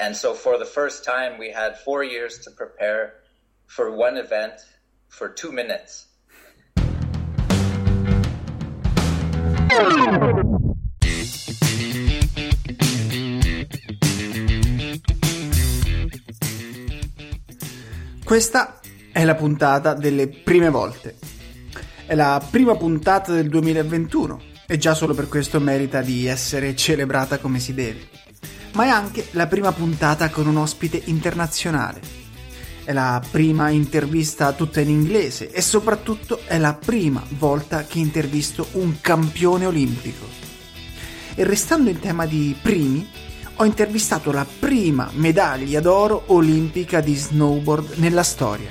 And so for the first time, we had four years to prepare for one event for two minutes. Questa è la puntata delle prime volte. È la prima puntata del 2021 e già solo per questo merita di essere celebrata come si deve. Ma è anche la prima puntata con un ospite internazionale. È la prima intervista tutta in inglese e soprattutto è la prima volta che intervisto un campione olimpico. E restando in tema di primi, ho intervistato la prima medaglia d'oro olimpica di snowboard nella storia.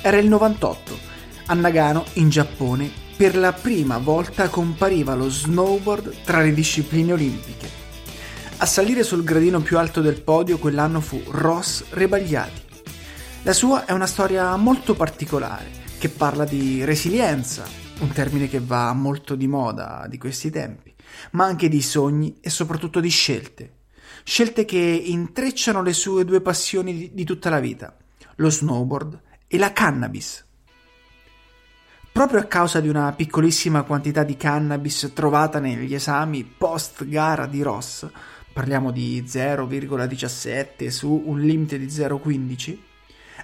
Era il 98, a Nagano, in Giappone, per la prima volta compariva lo snowboard tra le discipline olimpiche. A salire sul gradino più alto del podio quell'anno fu Ross Rebagliati. La sua è una storia molto particolare, che parla di resilienza, un termine che va molto di moda di questi tempi ma anche di sogni e soprattutto di scelte. Scelte che intrecciano le sue due passioni di, di tutta la vita, lo snowboard e la cannabis. Proprio a causa di una piccolissima quantità di cannabis trovata negli esami post gara di Ross, parliamo di 0,17 su un limite di 0,15,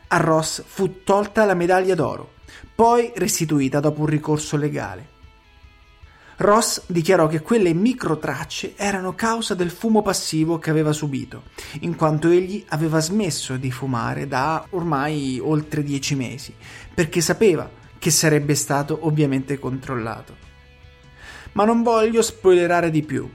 a Ross fu tolta la medaglia d'oro, poi restituita dopo un ricorso legale. Ross dichiarò che quelle microtracce erano causa del fumo passivo che aveva subito, in quanto egli aveva smesso di fumare da ormai oltre dieci mesi, perché sapeva che sarebbe stato ovviamente controllato. Ma non voglio spoilerare di più,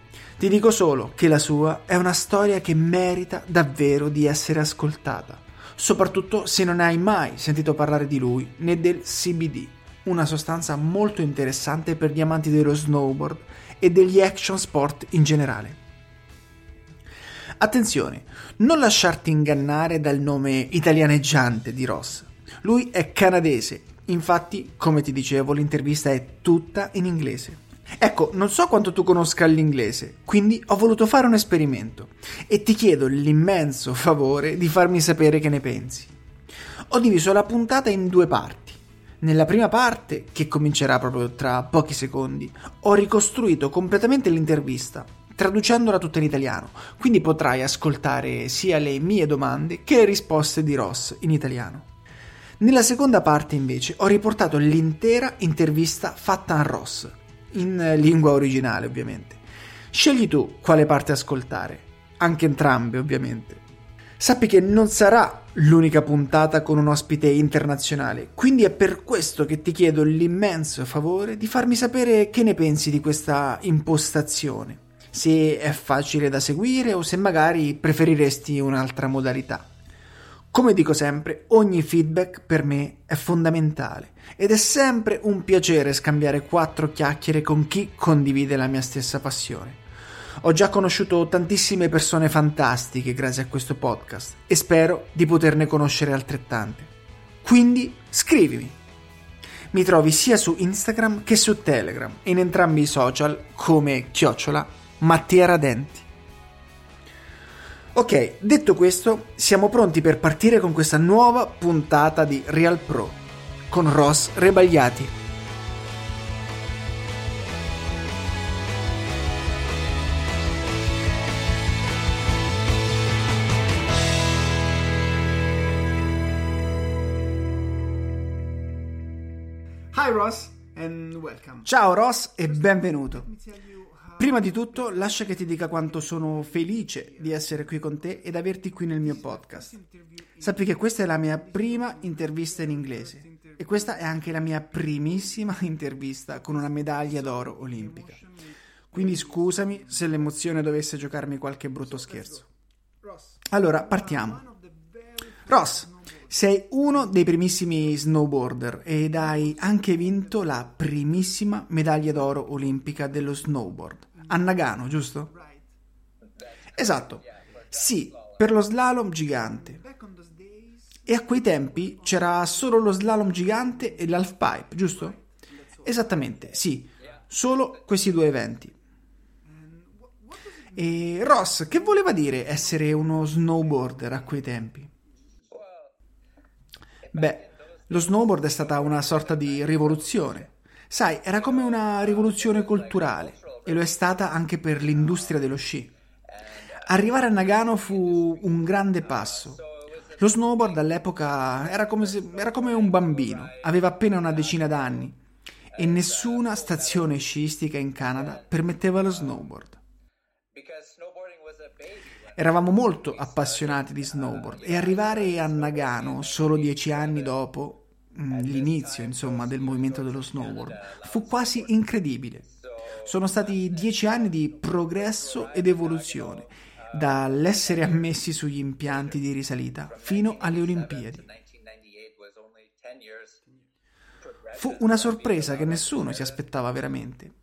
ti dico solo che la sua è una storia che merita davvero di essere ascoltata, soprattutto se non hai mai sentito parlare di lui né del CBD una sostanza molto interessante per gli amanti dello snowboard e degli action sport in generale. Attenzione, non lasciarti ingannare dal nome italianeggiante di Ross. Lui è canadese, infatti, come ti dicevo, l'intervista è tutta in inglese. Ecco, non so quanto tu conosca l'inglese, quindi ho voluto fare un esperimento e ti chiedo l'immenso favore di farmi sapere che ne pensi. Ho diviso la puntata in due parti. Nella prima parte, che comincerà proprio tra pochi secondi, ho ricostruito completamente l'intervista, traducendola tutta in italiano, quindi potrai ascoltare sia le mie domande che le risposte di Ross in italiano. Nella seconda parte, invece, ho riportato l'intera intervista fatta a Ross, in lingua originale ovviamente. Scegli tu quale parte ascoltare, anche entrambe ovviamente. Sappi che non sarà l'unica puntata con un ospite internazionale, quindi è per questo che ti chiedo l'immenso favore di farmi sapere che ne pensi di questa impostazione, se è facile da seguire o se magari preferiresti un'altra modalità. Come dico sempre, ogni feedback per me è fondamentale ed è sempre un piacere scambiare quattro chiacchiere con chi condivide la mia stessa passione. Ho già conosciuto tantissime persone fantastiche grazie a questo podcast e spero di poterne conoscere altrettante. Quindi scrivimi. Mi trovi sia su Instagram che su Telegram e in entrambi i social come chiocciola Mattia Radenti. Ok, detto questo, siamo pronti per partire con questa nuova puntata di Real Pro con Ross Rebagliati. Hi Ross and welcome. Ciao Ross e benvenuto. Prima di tutto, lascia che ti dica quanto sono felice di essere qui con te ed averti qui nel mio podcast. Sappi che questa è la mia prima intervista in inglese e questa è anche la mia primissima intervista con una medaglia d'oro olimpica. Quindi scusami se l'emozione dovesse giocarmi qualche brutto scherzo. Allora, partiamo. Ross, sei uno dei primissimi snowboarder ed hai anche vinto la primissima medaglia d'oro olimpica dello snowboard. A Nagano, giusto? Esatto. Sì, per lo slalom gigante. E a quei tempi c'era solo lo slalom gigante e l'half pipe, giusto? Esattamente, sì, solo questi due eventi. E Ross, che voleva dire essere uno snowboarder a quei tempi? Beh, lo snowboard è stata una sorta di rivoluzione. Sai, era come una rivoluzione culturale e lo è stata anche per l'industria dello sci. Arrivare a Nagano fu un grande passo. Lo snowboard all'epoca era come, se, era come un bambino, aveva appena una decina d'anni e nessuna stazione sciistica in Canada permetteva lo snowboard. Eravamo molto appassionati di snowboard e arrivare a Nagano solo dieci anni dopo mm, l'inizio, insomma, del movimento dello snowboard fu quasi incredibile. Sono stati dieci anni di progresso ed evoluzione, dall'essere ammessi sugli impianti di risalita fino alle Olimpiadi. Fu una sorpresa che nessuno si aspettava veramente.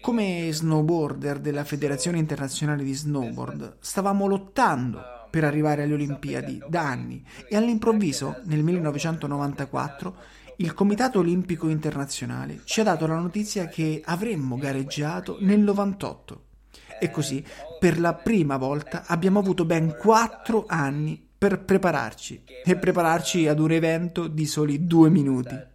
Come snowboarder della Federazione Internazionale di Snowboard stavamo lottando per arrivare alle Olimpiadi da anni e all'improvviso, nel 1994, il Comitato Olimpico Internazionale ci ha dato la notizia che avremmo gareggiato nel 98. E così, per la prima volta, abbiamo avuto ben quattro anni per prepararci e prepararci ad un evento di soli due minuti.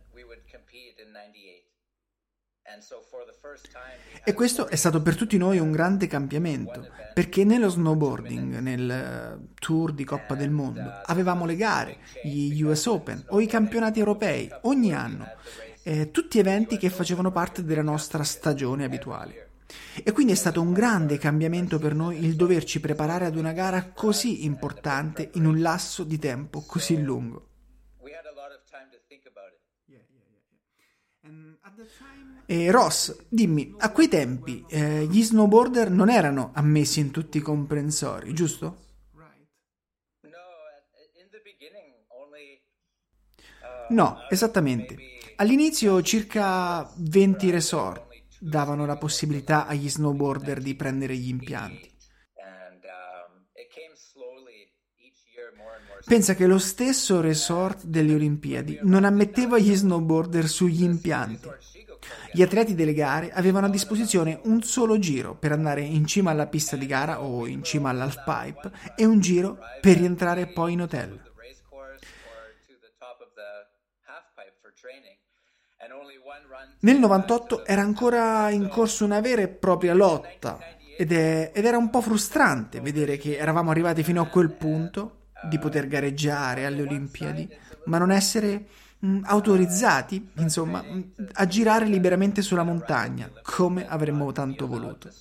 E questo è stato per tutti noi un grande cambiamento, perché nello snowboarding, nel eh, tour di Coppa del Mondo, avevamo le gare, gli US Open o i campionati europei ogni anno, eh, tutti eventi che facevano parte della nostra stagione abituale. E quindi è stato un grande cambiamento per noi il doverci preparare ad una gara così importante in un lasso di tempo così lungo. E Ross, dimmi, a quei tempi eh, gli snowboarder non erano ammessi in tutti i comprensori, giusto? No, esattamente. All'inizio circa 20 resort davano la possibilità agli snowboarder di prendere gli impianti. Pensa che lo stesso resort delle Olimpiadi non ammetteva gli snowboarder sugli impianti. Gli atleti delle gare avevano a disposizione un solo giro per andare in cima alla pista di gara o in cima all'halfpipe e un giro per rientrare poi in hotel. Nel 98 era ancora in corso una vera e propria lotta ed, è, ed era un po' frustrante vedere che eravamo arrivati fino a quel punto di poter gareggiare alle Olimpiadi, ma non essere mh, autorizzati, insomma, mh, a girare liberamente sulla montagna, come avremmo tanto voluto.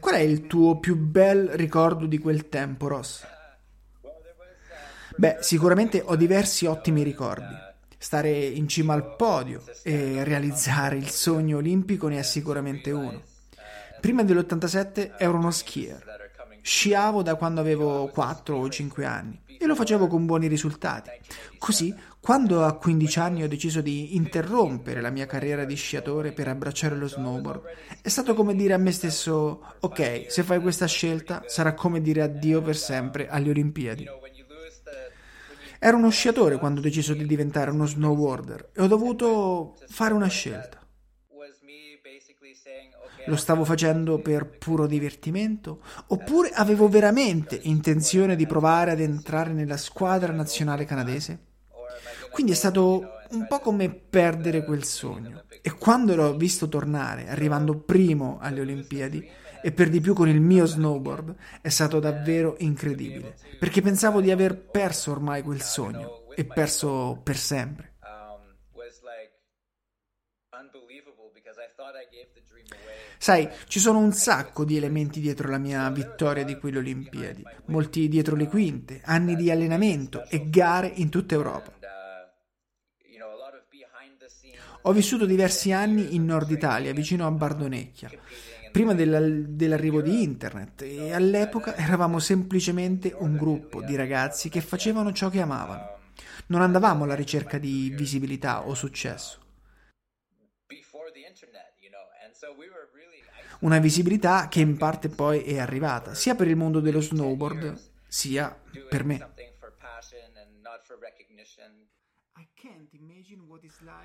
Qual è il tuo più bel ricordo di quel tempo, Ross? Beh, sicuramente ho diversi ottimi ricordi. Stare in cima al podio e realizzare il sogno olimpico ne è sicuramente uno. Prima dell'87 ero uno skier. Sciavo da quando avevo 4 o 5 anni e lo facevo con buoni risultati. Così, quando a 15 anni ho deciso di interrompere la mia carriera di sciatore per abbracciare lo snowboard, è stato come dire a me stesso: Ok, se fai questa scelta sarà come dire addio per sempre alle Olimpiadi. Ero uno sciatore quando ho deciso di diventare uno snowboarder e ho dovuto fare una scelta. Lo stavo facendo per puro divertimento? Oppure avevo veramente intenzione di provare ad entrare nella squadra nazionale canadese? Quindi è stato un po' come perdere quel sogno. E quando l'ho visto tornare, arrivando primo alle Olimpiadi, e per di più con il mio snowboard, è stato davvero incredibile, perché pensavo di aver perso ormai quel sogno, e perso per sempre. Sai, ci sono un sacco di elementi dietro la mia vittoria di quelle Olimpiadi, molti dietro le quinte, anni di allenamento e gare in tutta Europa. Ho vissuto diversi anni in Nord Italia, vicino a Bardonecchia, prima dell'arrivo di internet e all'epoca eravamo semplicemente un gruppo di ragazzi che facevano ciò che amavano. Non andavamo alla ricerca di visibilità o successo. Una visibilità che in parte poi è arrivata, sia per il mondo dello snowboard, sia per me.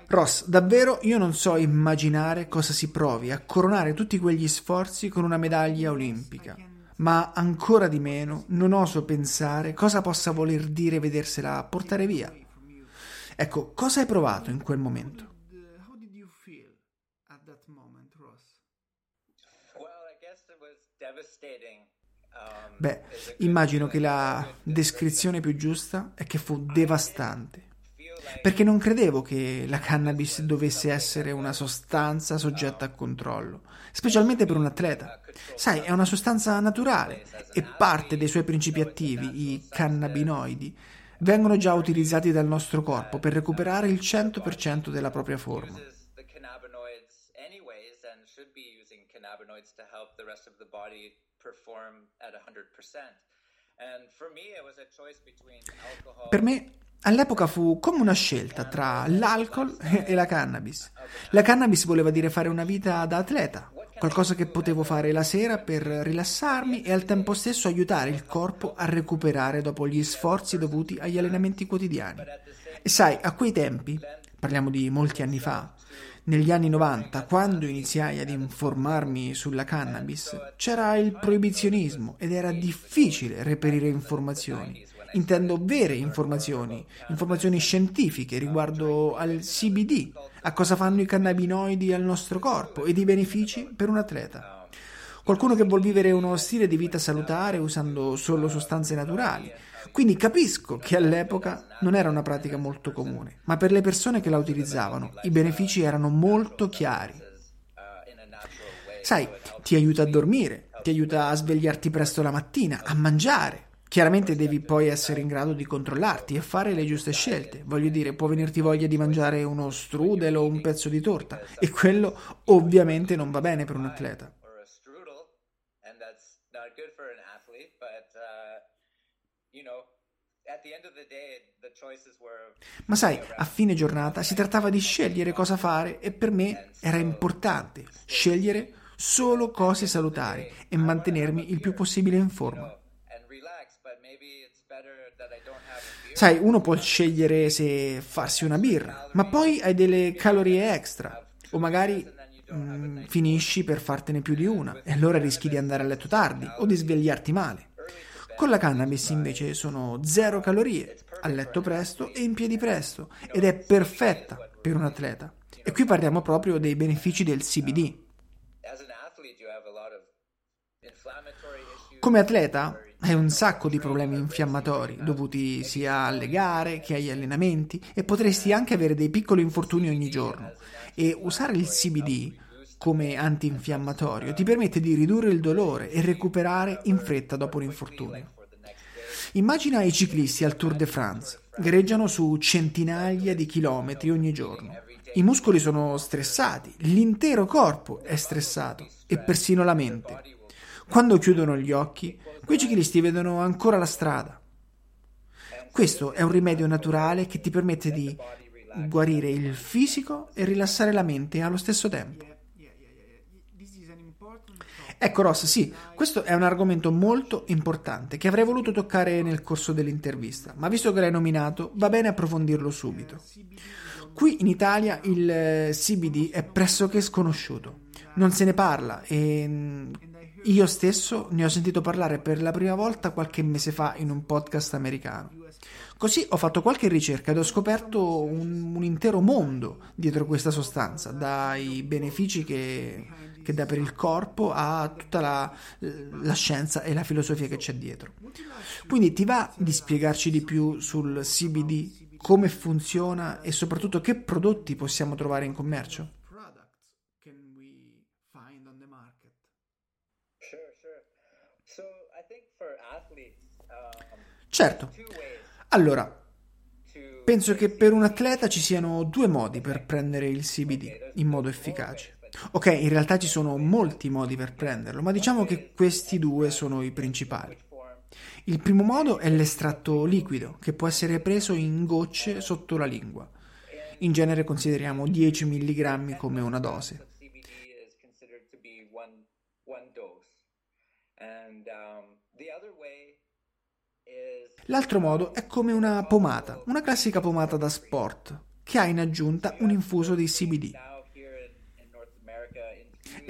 Ross, davvero io non so immaginare cosa si provi a coronare tutti quegli sforzi con una medaglia olimpica, ma ancora di meno non oso pensare cosa possa voler dire vedersela portare via. Ecco, cosa hai provato in quel momento? Beh, immagino che la descrizione più giusta è che fu devastante perché non credevo che la cannabis dovesse essere una sostanza soggetta a controllo, specialmente per un atleta. Sai, è una sostanza naturale e parte dei suoi principi attivi, i cannabinoidi, vengono già utilizzati dal nostro corpo per recuperare il 100% della propria forma. Per me All'epoca fu come una scelta tra l'alcol e la cannabis. La cannabis voleva dire fare una vita da atleta, qualcosa che potevo fare la sera per rilassarmi e al tempo stesso aiutare il corpo a recuperare dopo gli sforzi dovuti agli allenamenti quotidiani. E sai, a quei tempi, parliamo di molti anni fa, negli anni 90, quando iniziai ad informarmi sulla cannabis, c'era il proibizionismo ed era difficile reperire informazioni intendo vere informazioni, informazioni scientifiche riguardo al CBD, a cosa fanno i cannabinoidi al nostro corpo ed i benefici per un atleta. Qualcuno che vuol vivere uno stile di vita salutare usando solo sostanze naturali. Quindi capisco che all'epoca non era una pratica molto comune, ma per le persone che la utilizzavano i benefici erano molto chiari. Sai, ti aiuta a dormire, ti aiuta a svegliarti presto la mattina, a mangiare, Chiaramente devi poi essere in grado di controllarti e fare le giuste scelte. Voglio dire, può venirti voglia di mangiare uno strudel o un pezzo di torta e quello ovviamente non va bene per un atleta. Ma sai, a fine giornata si trattava di scegliere cosa fare e per me era importante scegliere solo cose salutari e mantenermi il più possibile in forma. Sai, uno può scegliere se farsi una birra, ma poi hai delle calorie extra, o magari mm, finisci per fartene più di una, e allora rischi di andare a letto tardi o di svegliarti male. Con la cannabis invece sono zero calorie, a letto presto e in piedi presto, ed è perfetta per un atleta. E qui parliamo proprio dei benefici del CBD. Come atleta hai un sacco di problemi infiammatori dovuti sia alle gare che agli allenamenti e potresti anche avere dei piccoli infortuni ogni giorno. E usare il CBD come antinfiammatorio ti permette di ridurre il dolore e recuperare in fretta dopo un infortunio. Immagina i ciclisti al Tour de France, gareggiano su centinaia di chilometri ogni giorno. I muscoli sono stressati, l'intero corpo è stressato e persino la mente. Quando chiudono gli occhi, quei ciclisti vedono ancora la strada. Questo è un rimedio naturale che ti permette di guarire il fisico e rilassare la mente allo stesso tempo. Ecco Ross, sì, questo è un argomento molto importante che avrei voluto toccare nel corso dell'intervista, ma visto che l'hai nominato, va bene approfondirlo subito. Qui in Italia il CBD è pressoché sconosciuto, non se ne parla e io stesso ne ho sentito parlare per la prima volta qualche mese fa in un podcast americano. Così ho fatto qualche ricerca ed ho scoperto un, un intero mondo dietro questa sostanza, dai benefici che, che dà per il corpo a tutta la, la scienza e la filosofia che c'è dietro. Quindi ti va di spiegarci di più sul CBD, come funziona e soprattutto che prodotti possiamo trovare in commercio? Certo. Allora, penso che per un atleta ci siano due modi per prendere il CBD in modo efficace. Ok, in realtà ci sono molti modi per prenderlo, ma diciamo che questi due sono i principali. Il primo modo è l'estratto liquido, che può essere preso in gocce sotto la lingua. In genere consideriamo 10 mg come una dose. L'altro modo è come una pomata, una classica pomata da sport, che ha in aggiunta un infuso di CBD.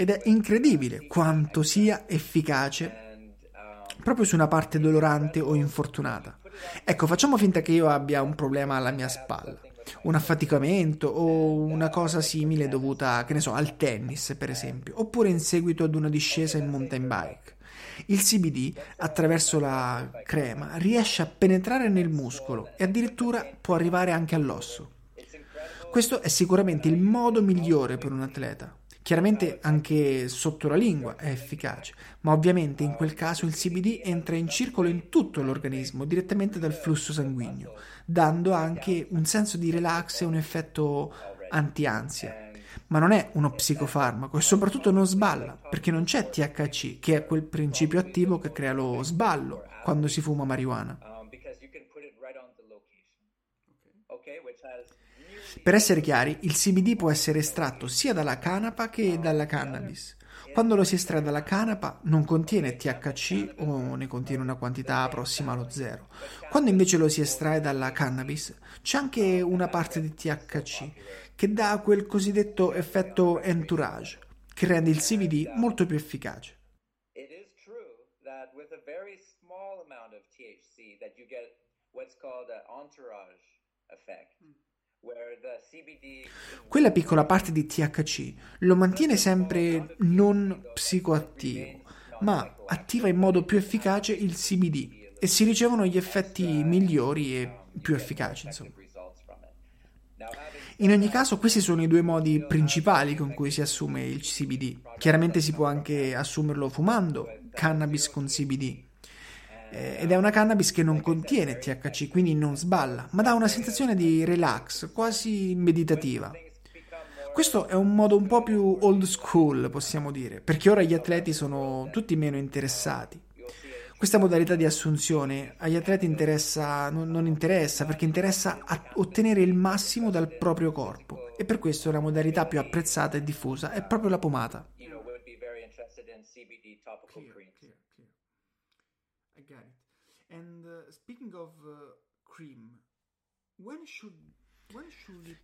Ed è incredibile quanto sia efficace proprio su una parte dolorante o infortunata. Ecco, facciamo finta che io abbia un problema alla mia spalla, un affaticamento o una cosa simile dovuta, che ne so, al tennis, per esempio, oppure in seguito ad una discesa in mountain bike. Il CBD, attraverso la crema, riesce a penetrare nel muscolo e addirittura può arrivare anche all'osso. Questo è sicuramente il modo migliore per un atleta. Chiaramente anche sotto la lingua è efficace, ma ovviamente in quel caso il CBD entra in circolo in tutto l'organismo, direttamente dal flusso sanguigno, dando anche un senso di relax e un effetto anti-ansia. Ma non è uno psicofarmaco e soprattutto non sballa, perché non c'è THC, che è quel principio attivo che crea lo sballo quando si fuma marijuana. Per essere chiari, il CBD può essere estratto sia dalla canapa che dalla cannabis. Quando lo si estrae dalla canapa non contiene THC o ne contiene una quantità prossima allo zero. Quando invece lo si estrae dalla cannabis c'è anche una parte di THC che dà quel cosiddetto effetto entourage che rende il CBD molto più efficace. It is true that with a very small amount of THC that you get what's called an entourage effect. Quella piccola parte di THC lo mantiene sempre non psicoattivo, ma attiva in modo più efficace il CBD e si ricevono gli effetti migliori e più efficaci, insomma. In ogni caso, questi sono i due modi principali con cui si assume il CBD. Chiaramente si può anche assumerlo fumando, cannabis con CBD, ed è una cannabis che non contiene THC, quindi non sballa, ma dà una sensazione di relax, quasi meditativa. Questo è un modo un po' più old school, possiamo dire, perché ora gli atleti sono tutti meno interessati. Questa modalità di assunzione agli atleti interessa, non, non interessa, perché interessa ottenere il massimo dal proprio corpo e per questo la modalità più apprezzata e diffusa è proprio la pomata. It. And uh, speaking of uh, cream, when should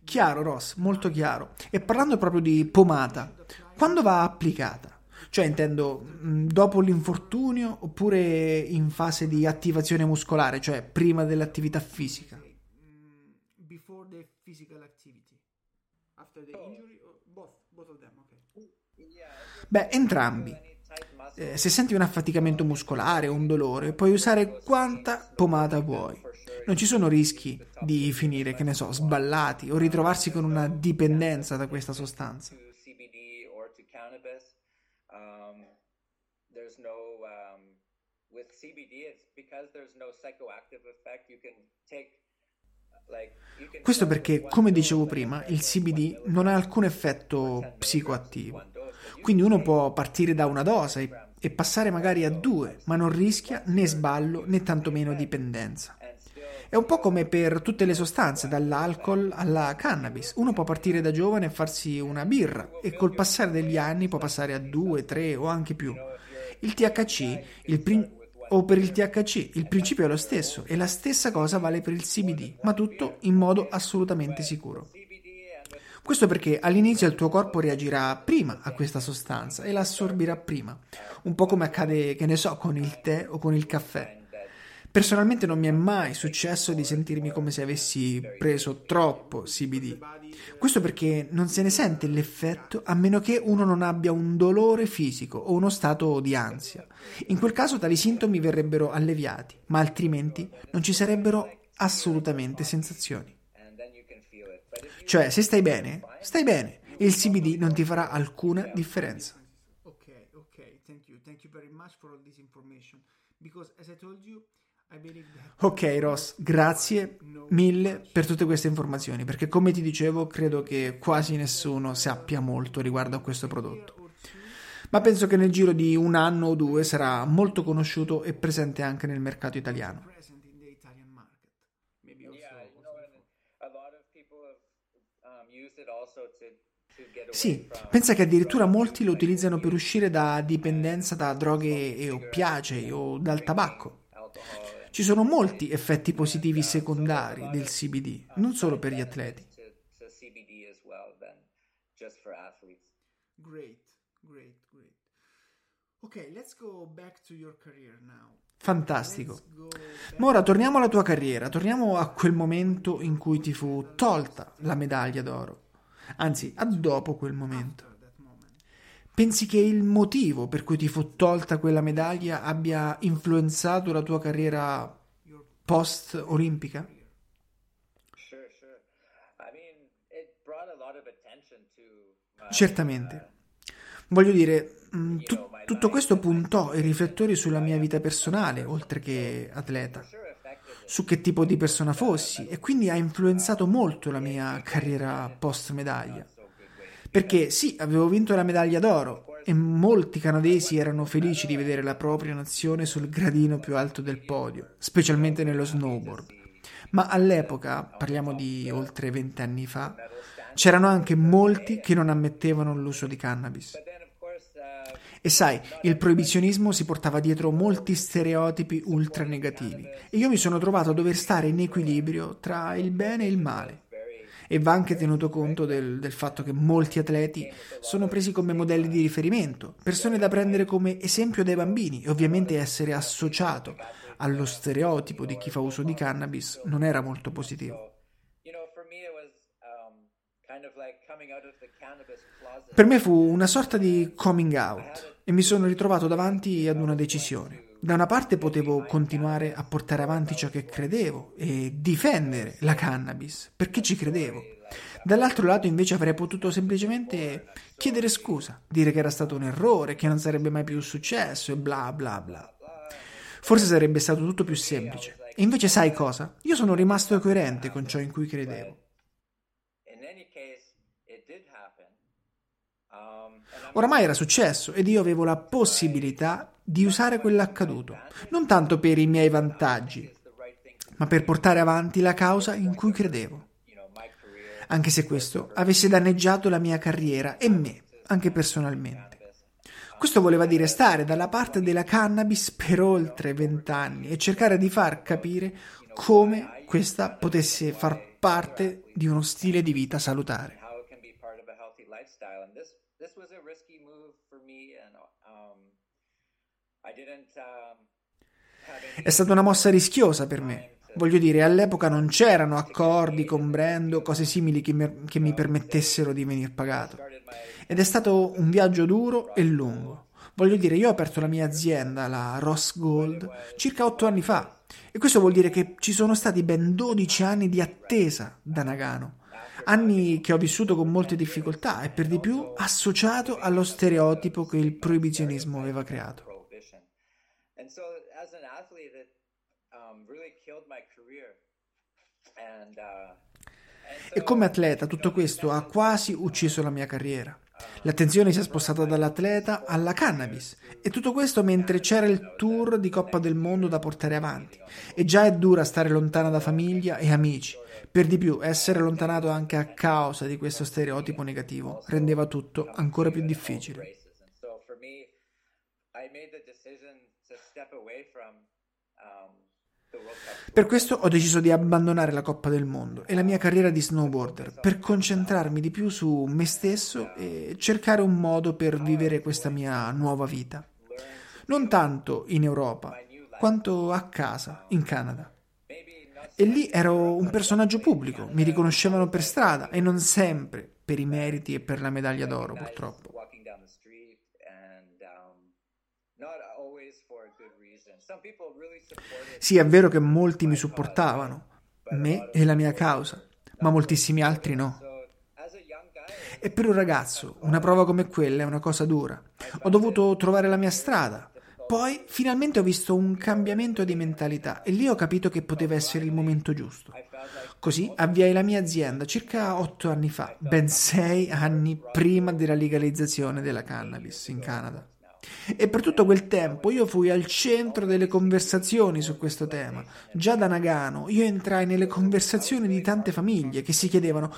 Chiaro, Ross, molto chiaro. E parlando proprio di pomata, quando va applicata? Cioè, intendo, mm, dopo l'infortunio oppure in fase di attivazione muscolare, cioè prima dell'attività fisica? Mm, before the physical activity. After the injury? Both, both of them, okay. Beh, entrambi eh, se senti un affaticamento muscolare o un dolore, puoi usare quanta pomata vuoi. Non ci sono rischi di finire, che ne so, sballati o ritrovarsi con una dipendenza da questa sostanza. Questo perché, come dicevo prima, il CBD non ha alcun effetto psicoattivo. Quindi uno può partire da una dose e passare magari a due, ma non rischia né sballo né tantomeno dipendenza. È un po' come per tutte le sostanze, dall'alcol alla cannabis. Uno può partire da giovane e farsi una birra e col passare degli anni può passare a due, tre o anche più. Il THC, il prin- o per il THC, il principio è lo stesso e la stessa cosa vale per il CBD, ma tutto in modo assolutamente sicuro. Questo perché all'inizio il tuo corpo reagirà prima a questa sostanza e la assorbirà prima, un po' come accade, che ne so, con il tè o con il caffè. Personalmente non mi è mai successo di sentirmi come se avessi preso troppo CBD. Questo perché non se ne sente l'effetto a meno che uno non abbia un dolore fisico o uno stato di ansia. In quel caso tali sintomi verrebbero alleviati, ma altrimenti non ci sarebbero assolutamente sensazioni. Cioè, se stai bene, stai bene e il CBD non ti farà alcuna differenza. Ok, ok, thank you. Thank you very much for all this information. Because as I told you, Ok Ross, grazie mille per tutte queste informazioni, perché come ti dicevo credo che quasi nessuno sappia molto riguardo a questo prodotto. Ma penso che nel giro di un anno o due sarà molto conosciuto e presente anche nel mercato italiano. Sì, pensa che addirittura molti lo utilizzano per uscire da dipendenza da droghe e oppiacei o dal tabacco. Ci sono molti effetti positivi secondari del CBD, non solo per gli atleti. Great, great, great. Ok, let's go back to your career now. Fantastico. Ma ora torniamo alla tua carriera, torniamo a quel momento in cui ti fu tolta la medaglia d'oro. Anzi, a dopo quel momento. Pensi che il motivo per cui ti fu tolta quella medaglia abbia influenzato la tua carriera post-olimpica? Certamente. Voglio dire, mm, tu, tutto questo puntò i riflettori sulla mia vita personale, oltre che atleta, su che tipo di persona fossi e quindi ha influenzato molto la mia carriera post-medaglia. Perché sì, avevo vinto la medaglia d'oro e molti canadesi erano felici di vedere la propria nazione sul gradino più alto del podio, specialmente nello snowboard. Ma all'epoca, parliamo di oltre vent'anni fa, c'erano anche molti che non ammettevano l'uso di cannabis. E sai, il proibizionismo si portava dietro molti stereotipi ultra negativi e io mi sono trovato a dover stare in equilibrio tra il bene e il male. E va anche tenuto conto del, del, fatto che molti atleti sono presi come modelli di riferimento, persone da prendere come esempio dai bambini e ovviamente essere associato allo stereotipo di chi fa uso di cannabis non era molto positivo. Per me fu una sorta di coming out e mi sono ritrovato davanti ad una decisione. Da una parte potevo continuare a portare avanti ciò che credevo e difendere la cannabis perché ci credevo. Dall'altro lato invece avrei potuto semplicemente chiedere scusa, dire che era stato un errore, che non sarebbe mai più successo e bla bla bla. Forse sarebbe stato tutto più semplice. E invece sai cosa? Io sono rimasto coerente con ciò in cui credevo. Oramai era successo ed io avevo la possibilità di usare quell'accaduto, non tanto per i miei vantaggi, ma per portare avanti la causa in cui credevo. Anche se questo avesse danneggiato la mia carriera e me, anche personalmente. Questo voleva dire stare dalla parte della cannabis per oltre vent'anni e cercare di far capire come questa potesse far parte di uno stile di vita salutare. È stata una mossa rischiosa per me. Voglio dire, all'epoca non c'erano accordi con brand o cose simili che mi, che mi permettessero di venire pagato. Ed è stato un viaggio duro e lungo. Voglio dire, io ho aperto la mia azienda, la Ross Gold, circa otto anni fa. E questo vuol dire che ci sono stati ben 12 anni di attesa da Nagano. Anni che ho vissuto con molte difficoltà e per di più associato allo stereotipo che il proibizionismo aveva creato. E come atleta tutto questo ha quasi ucciso la mia carriera. L'attenzione si è spostata dall'atleta alla cannabis e tutto questo mentre c'era il tour di Coppa del Mondo da portare avanti. E già è dura stare lontana da famiglia e amici. Per di più, essere allontanato anche a causa di questo stereotipo negativo rendeva tutto ancora più difficile. Per questo ho deciso di abbandonare la Coppa del Mondo e la mia carriera di snowboarder per concentrarmi di più su me stesso e cercare un modo per vivere questa mia nuova vita. Non tanto in Europa, quanto a casa, in Canada. E lì ero un personaggio pubblico, mi riconoscevano per strada e non sempre per i meriti e per la medaglia d'oro, purtroppo. Sì, è vero che molti mi supportavano, me e la mia causa, ma moltissimi altri no. E per un ragazzo una prova come quella è una cosa dura. Ho dovuto trovare la mia strada. Poi finalmente ho visto un cambiamento di mentalità e lì ho capito che poteva essere il momento giusto. Così avviai la mia azienda circa otto anni fa, ben sei anni prima della legalizzazione della cannabis in Canada. E per tutto quel tempo io fui al centro delle conversazioni su questo tema. Già da Nagano io entrai nelle conversazioni di tante famiglie che si chiedevano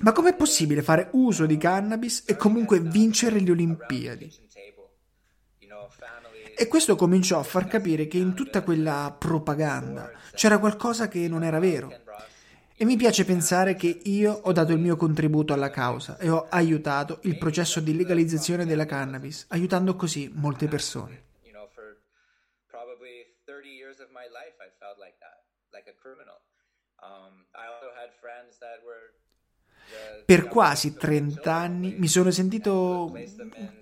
ma com'è possibile fare uso di cannabis e comunque vincere le Olimpiadi? E questo cominciò a far capire che in tutta quella propaganda c'era qualcosa che non era vero. E mi piace pensare che io ho dato il mio contributo alla causa e ho aiutato il processo di legalizzazione della cannabis, aiutando così molte persone. Um, I also had friends that were per quasi 30 anni mi sono sentito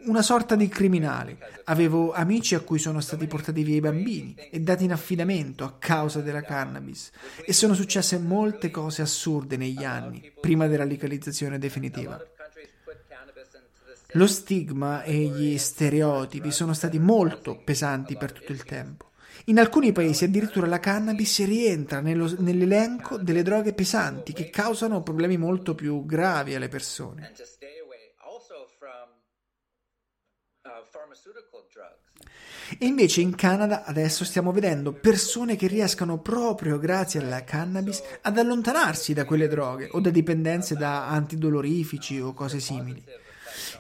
una sorta di criminale. Avevo amici a cui sono stati portati via i bambini e dati in affidamento a causa della cannabis e sono successe molte cose assurde negli anni, prima della legalizzazione definitiva. Lo stigma e gli stereotipi sono stati molto pesanti per tutto il tempo. In alcuni paesi addirittura la cannabis rientra nello, nell'elenco delle droghe pesanti che causano problemi molto più gravi alle persone. E invece in Canada adesso stiamo vedendo persone che riescano proprio grazie alla cannabis ad allontanarsi da quelle droghe o da dipendenze da antidolorifici o cose simili.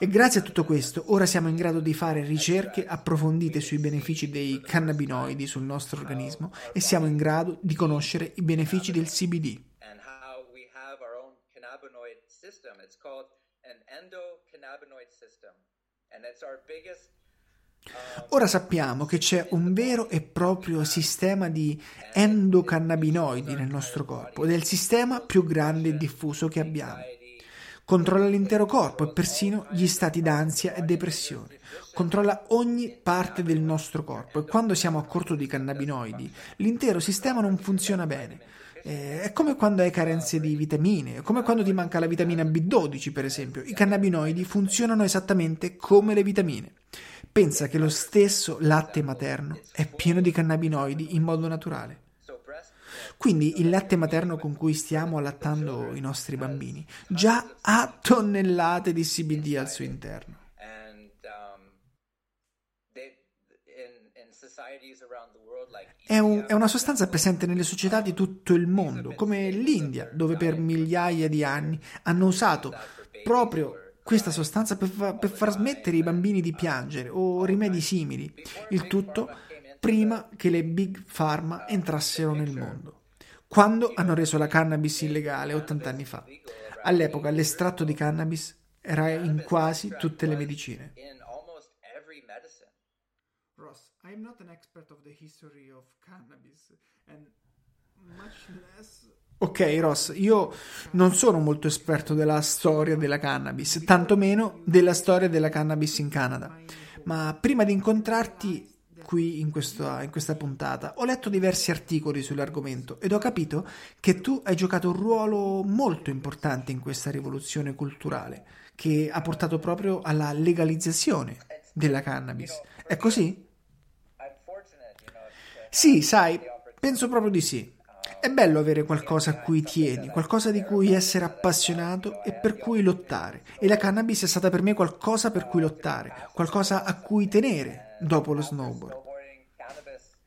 E grazie a tutto questo, ora siamo in grado di fare ricerche approfondite sui benefici dei cannabinoidi sul nostro organismo e siamo in grado di conoscere i benefici del CBD. Ora sappiamo che c'è un vero e proprio sistema di endocannabinoidi nel nostro corpo ed è il sistema più grande e diffuso che abbiamo. Controlla l'intero corpo e persino gli stati d'ansia e depressione. Controlla ogni parte del nostro corpo e quando siamo a corto di cannabinoidi, l'intero sistema non funziona bene. Eh, è come quando hai carenze di vitamine, come quando ti manca la vitamina B12, per esempio. I cannabinoidi funzionano esattamente come le vitamine. Pensa che lo stesso latte materno è pieno di cannabinoidi in modo naturale. Quindi il latte materno con cui stiamo allattando i nostri bambini già ha tonnellate di CBD al suo interno. È, un, è, una sostanza presente nelle società di tutto il mondo, come l'India, dove per migliaia di anni hanno usato proprio questa sostanza per, fa, per far smettere i bambini di piangere o rimedi simili. Il tutto prima che le big pharma entrassero nel mondo quando hanno reso la cannabis illegale 80 anni fa. All'epoca l'estratto di cannabis era in quasi tutte le medicine. Ross, I am not an expert of the history of cannabis and much less Ok, Ross, io non sono molto esperto della storia della cannabis, tantomeno della storia della cannabis in Canada. Ma prima di incontrarti qui in questa, in questa, puntata. Ho letto diversi articoli sull'argomento ed ho capito che tu hai giocato un ruolo molto importante in questa rivoluzione culturale che ha portato proprio alla legalizzazione della cannabis. È così? Sì, sai, penso proprio di sì. È bello avere qualcosa a cui tieni, qualcosa di cui essere appassionato e per cui lottare. E la cannabis è stata per me qualcosa per cui lottare, qualcosa a cui tenere dopo lo snowboard.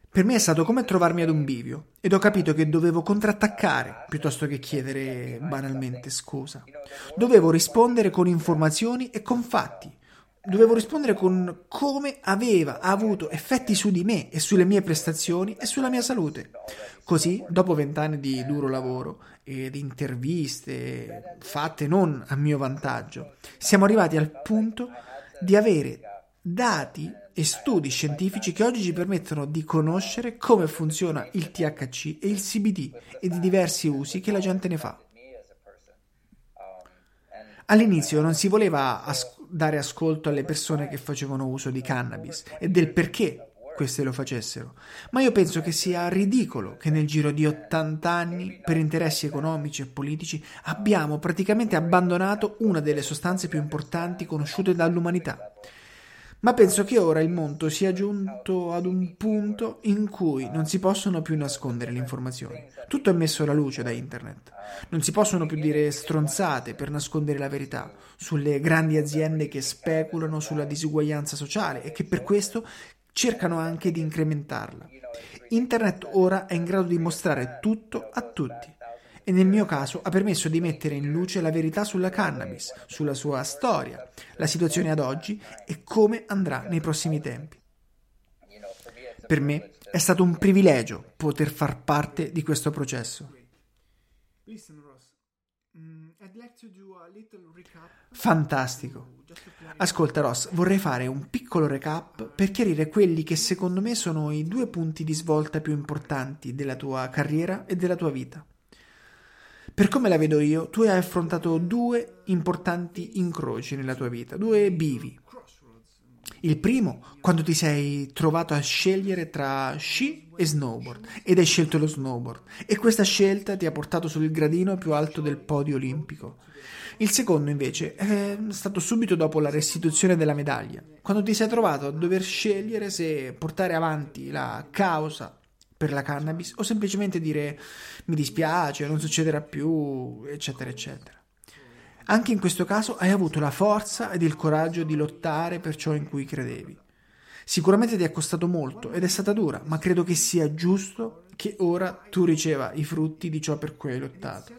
Per me è stato come trovarmi ad un bivio ed ho capito che dovevo contrattaccare piuttosto che chiedere banalmente scusa. Dovevo rispondere con informazioni e con fatti dovevo rispondere con come aveva avuto effetti su di me e sulle mie prestazioni e sulla mia salute. Così, dopo vent'anni di duro lavoro e di interviste fatte non a mio vantaggio, siamo arrivati al punto di avere dati e studi scientifici che oggi ci permettono di conoscere come funziona il THC e il CBD e di diversi usi che la gente ne fa. All'inizio non si voleva as- dare ascolto alle persone che facevano uso di cannabis e del perché queste lo facessero, ma io penso che sia ridicolo che nel giro di 80 anni, per interessi economici e politici, abbiamo praticamente abbandonato una delle sostanze più importanti conosciute dall'umanità ma penso che ora il mondo sia giunto ad un punto in cui non si possono più nascondere le informazioni. Tutto è messo alla luce da internet. Non si possono più dire stronzate per nascondere la verità sulle grandi aziende che speculano sulla disuguaglianza sociale e che per questo cercano anche di incrementarla. Internet ora è in grado di mostrare tutto a tutti e nel mio caso ha permesso di mettere in luce la verità sulla cannabis, sulla sua storia, la situazione ad oggi e come andrà nei prossimi tempi. Per me è stato un privilegio poter far parte di questo processo. Mm, Fantastico. Ascolta Ross, vorrei fare un piccolo recap per chiarire quelli che secondo me sono i due punti di svolta più importanti della tua carriera e della tua vita. Per come la vedo io, tu hai affrontato due importanti incroci nella tua vita, due bivi. Il primo, quando ti sei trovato a scegliere tra sci e snowboard ed hai scelto lo snowboard e questa scelta ti ha portato sul gradino più alto del podio olimpico. Il secondo invece è stato subito dopo la restituzione della medaglia, quando ti sei trovato a dover scegliere se portare avanti la causa per la cannabis o semplicemente dire mi dispiace, non succederà più, eccetera, eccetera. Anche in questo caso hai avuto la forza ed il coraggio di lottare per ciò in cui credevi. Sicuramente ti è costato molto ed è stata dura, ma credo che sia giusto che ora tu riceva i frutti di ciò per cui hai lottato.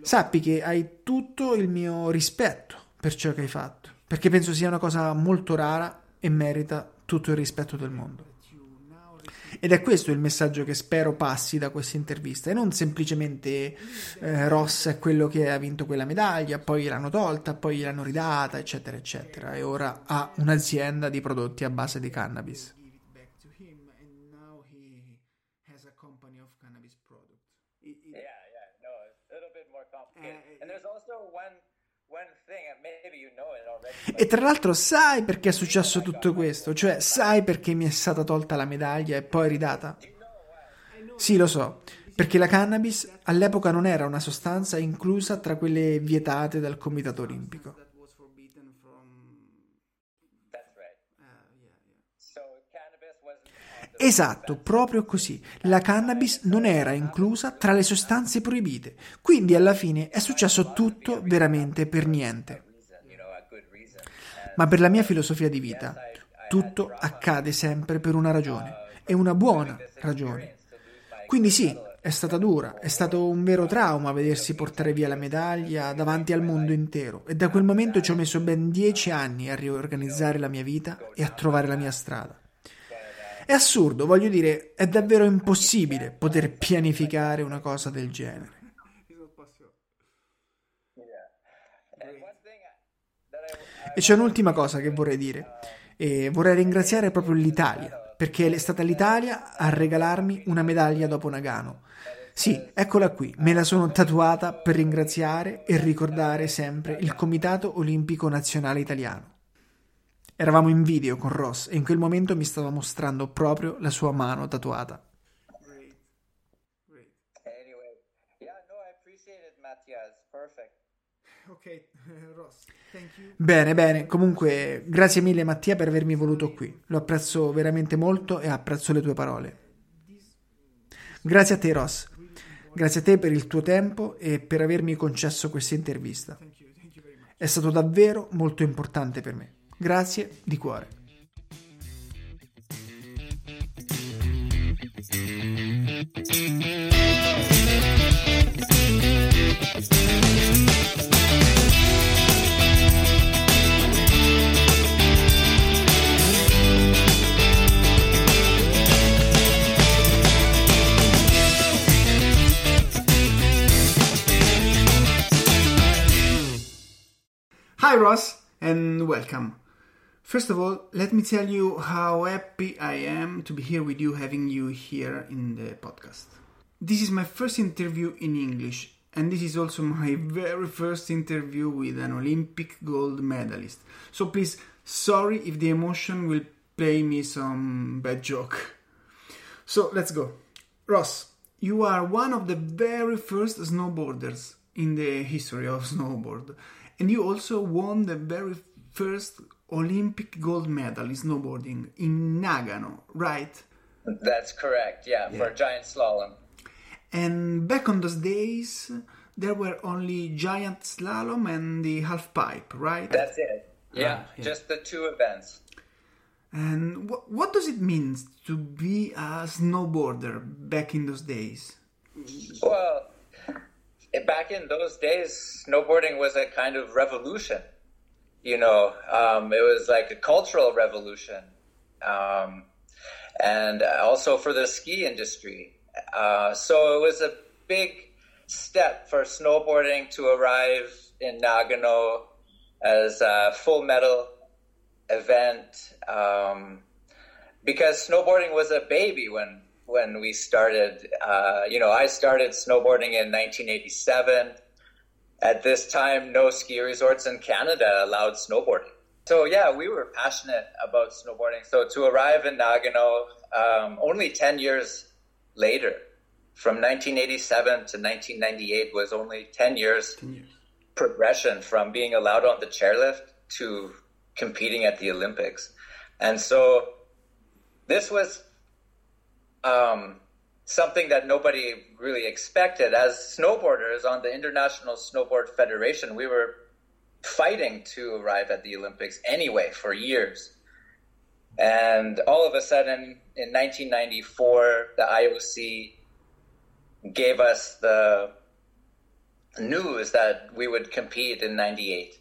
Sappi che hai tutto il mio rispetto per ciò che hai fatto, perché penso sia una cosa molto rara e merita tutto il rispetto del mondo. Ed è questo il messaggio che spero passi da questa intervista e non semplicemente eh, Ross è quello che ha vinto quella medaglia, poi l'hanno tolta, poi l'hanno ridata, eccetera, eccetera, e ora ha un'azienda di prodotti a base di cannabis. E tra l'altro sai perché è successo tutto questo? Cioè, sai perché mi è stata tolta la medaglia e poi ridata? Sì, lo so, perché la cannabis all'epoca non era una sostanza inclusa tra quelle vietate dal Comitato Olimpico. Esatto, proprio così. La cannabis non era inclusa tra le sostanze proibite, quindi alla fine è successo tutto veramente per niente. Ma per la mia filosofia di vita, tutto accade sempre per una ragione, e una buona ragione. Quindi sì, è stata dura, è stato un vero trauma vedersi portare via la medaglia davanti al mondo intero e da quel momento ci ho messo ben dieci anni a riorganizzare la mia vita e a trovare la mia strada. È assurdo, voglio dire, è davvero impossibile poter pianificare una cosa del genere. E c'è un'ultima cosa che vorrei dire. E vorrei ringraziare proprio l'Italia, perché è stata l'Italia a regalarmi una medaglia dopo Nagano. Sì, eccola qui, me la sono tatuata per ringraziare e ricordare sempre il Comitato Olimpico Nazionale Italiano. Eravamo in video con Ross e in quel momento mi stava mostrando proprio la sua mano tatuata. Bene, bene. Comunque, grazie mille Mattia per avermi voluto qui. Lo apprezzo veramente molto e apprezzo le tue parole. Grazie a te, Ross. Grazie a te per il tuo tempo e per avermi concesso questa intervista. È stato davvero molto importante per me. Grazie di cuore. Hi Ross and welcome. First of all, let me tell you how happy I am to be here with you, having you here in the podcast. This is my first interview in English, and this is also my very first interview with an Olympic gold medalist. So please, sorry if the emotion will play me some bad joke. So let's go. Ross, you are one of the very first snowboarders in the history of snowboard, and you also won the very first Olympic gold medal in snowboarding in Nagano, right? That's correct, yeah, yeah, for giant slalom. And back on those days, there were only giant slalom and the half pipe, right? That's it. Yeah, ah, yeah. just the two events. And wh- what does it mean to be a snowboarder back in those days? Well, back in those days, snowboarding was a kind of revolution you know, um, it was like a cultural revolution. Um, and also for the ski industry. Uh, so it was a big step for snowboarding to arrive in Nagano as a full medal event um, because snowboarding was a baby when when we started. Uh, you know, I started snowboarding in 1987. At this time, no ski resorts in Canada allowed snowboarding. So yeah, we were passionate about snowboarding. So to arrive in Nagano um, only 10 years later, from 1987 to 1998 was only 10 years, 10 years progression from being allowed on the chairlift to competing at the Olympics. And so this was um, something that nobody really expected. As snowboarders on the International Snowboard Federation, we were fighting to arrive at the Olympics anyway for years. And all of a sudden, in 1994, the IOC gave us the news that we would compete in 98.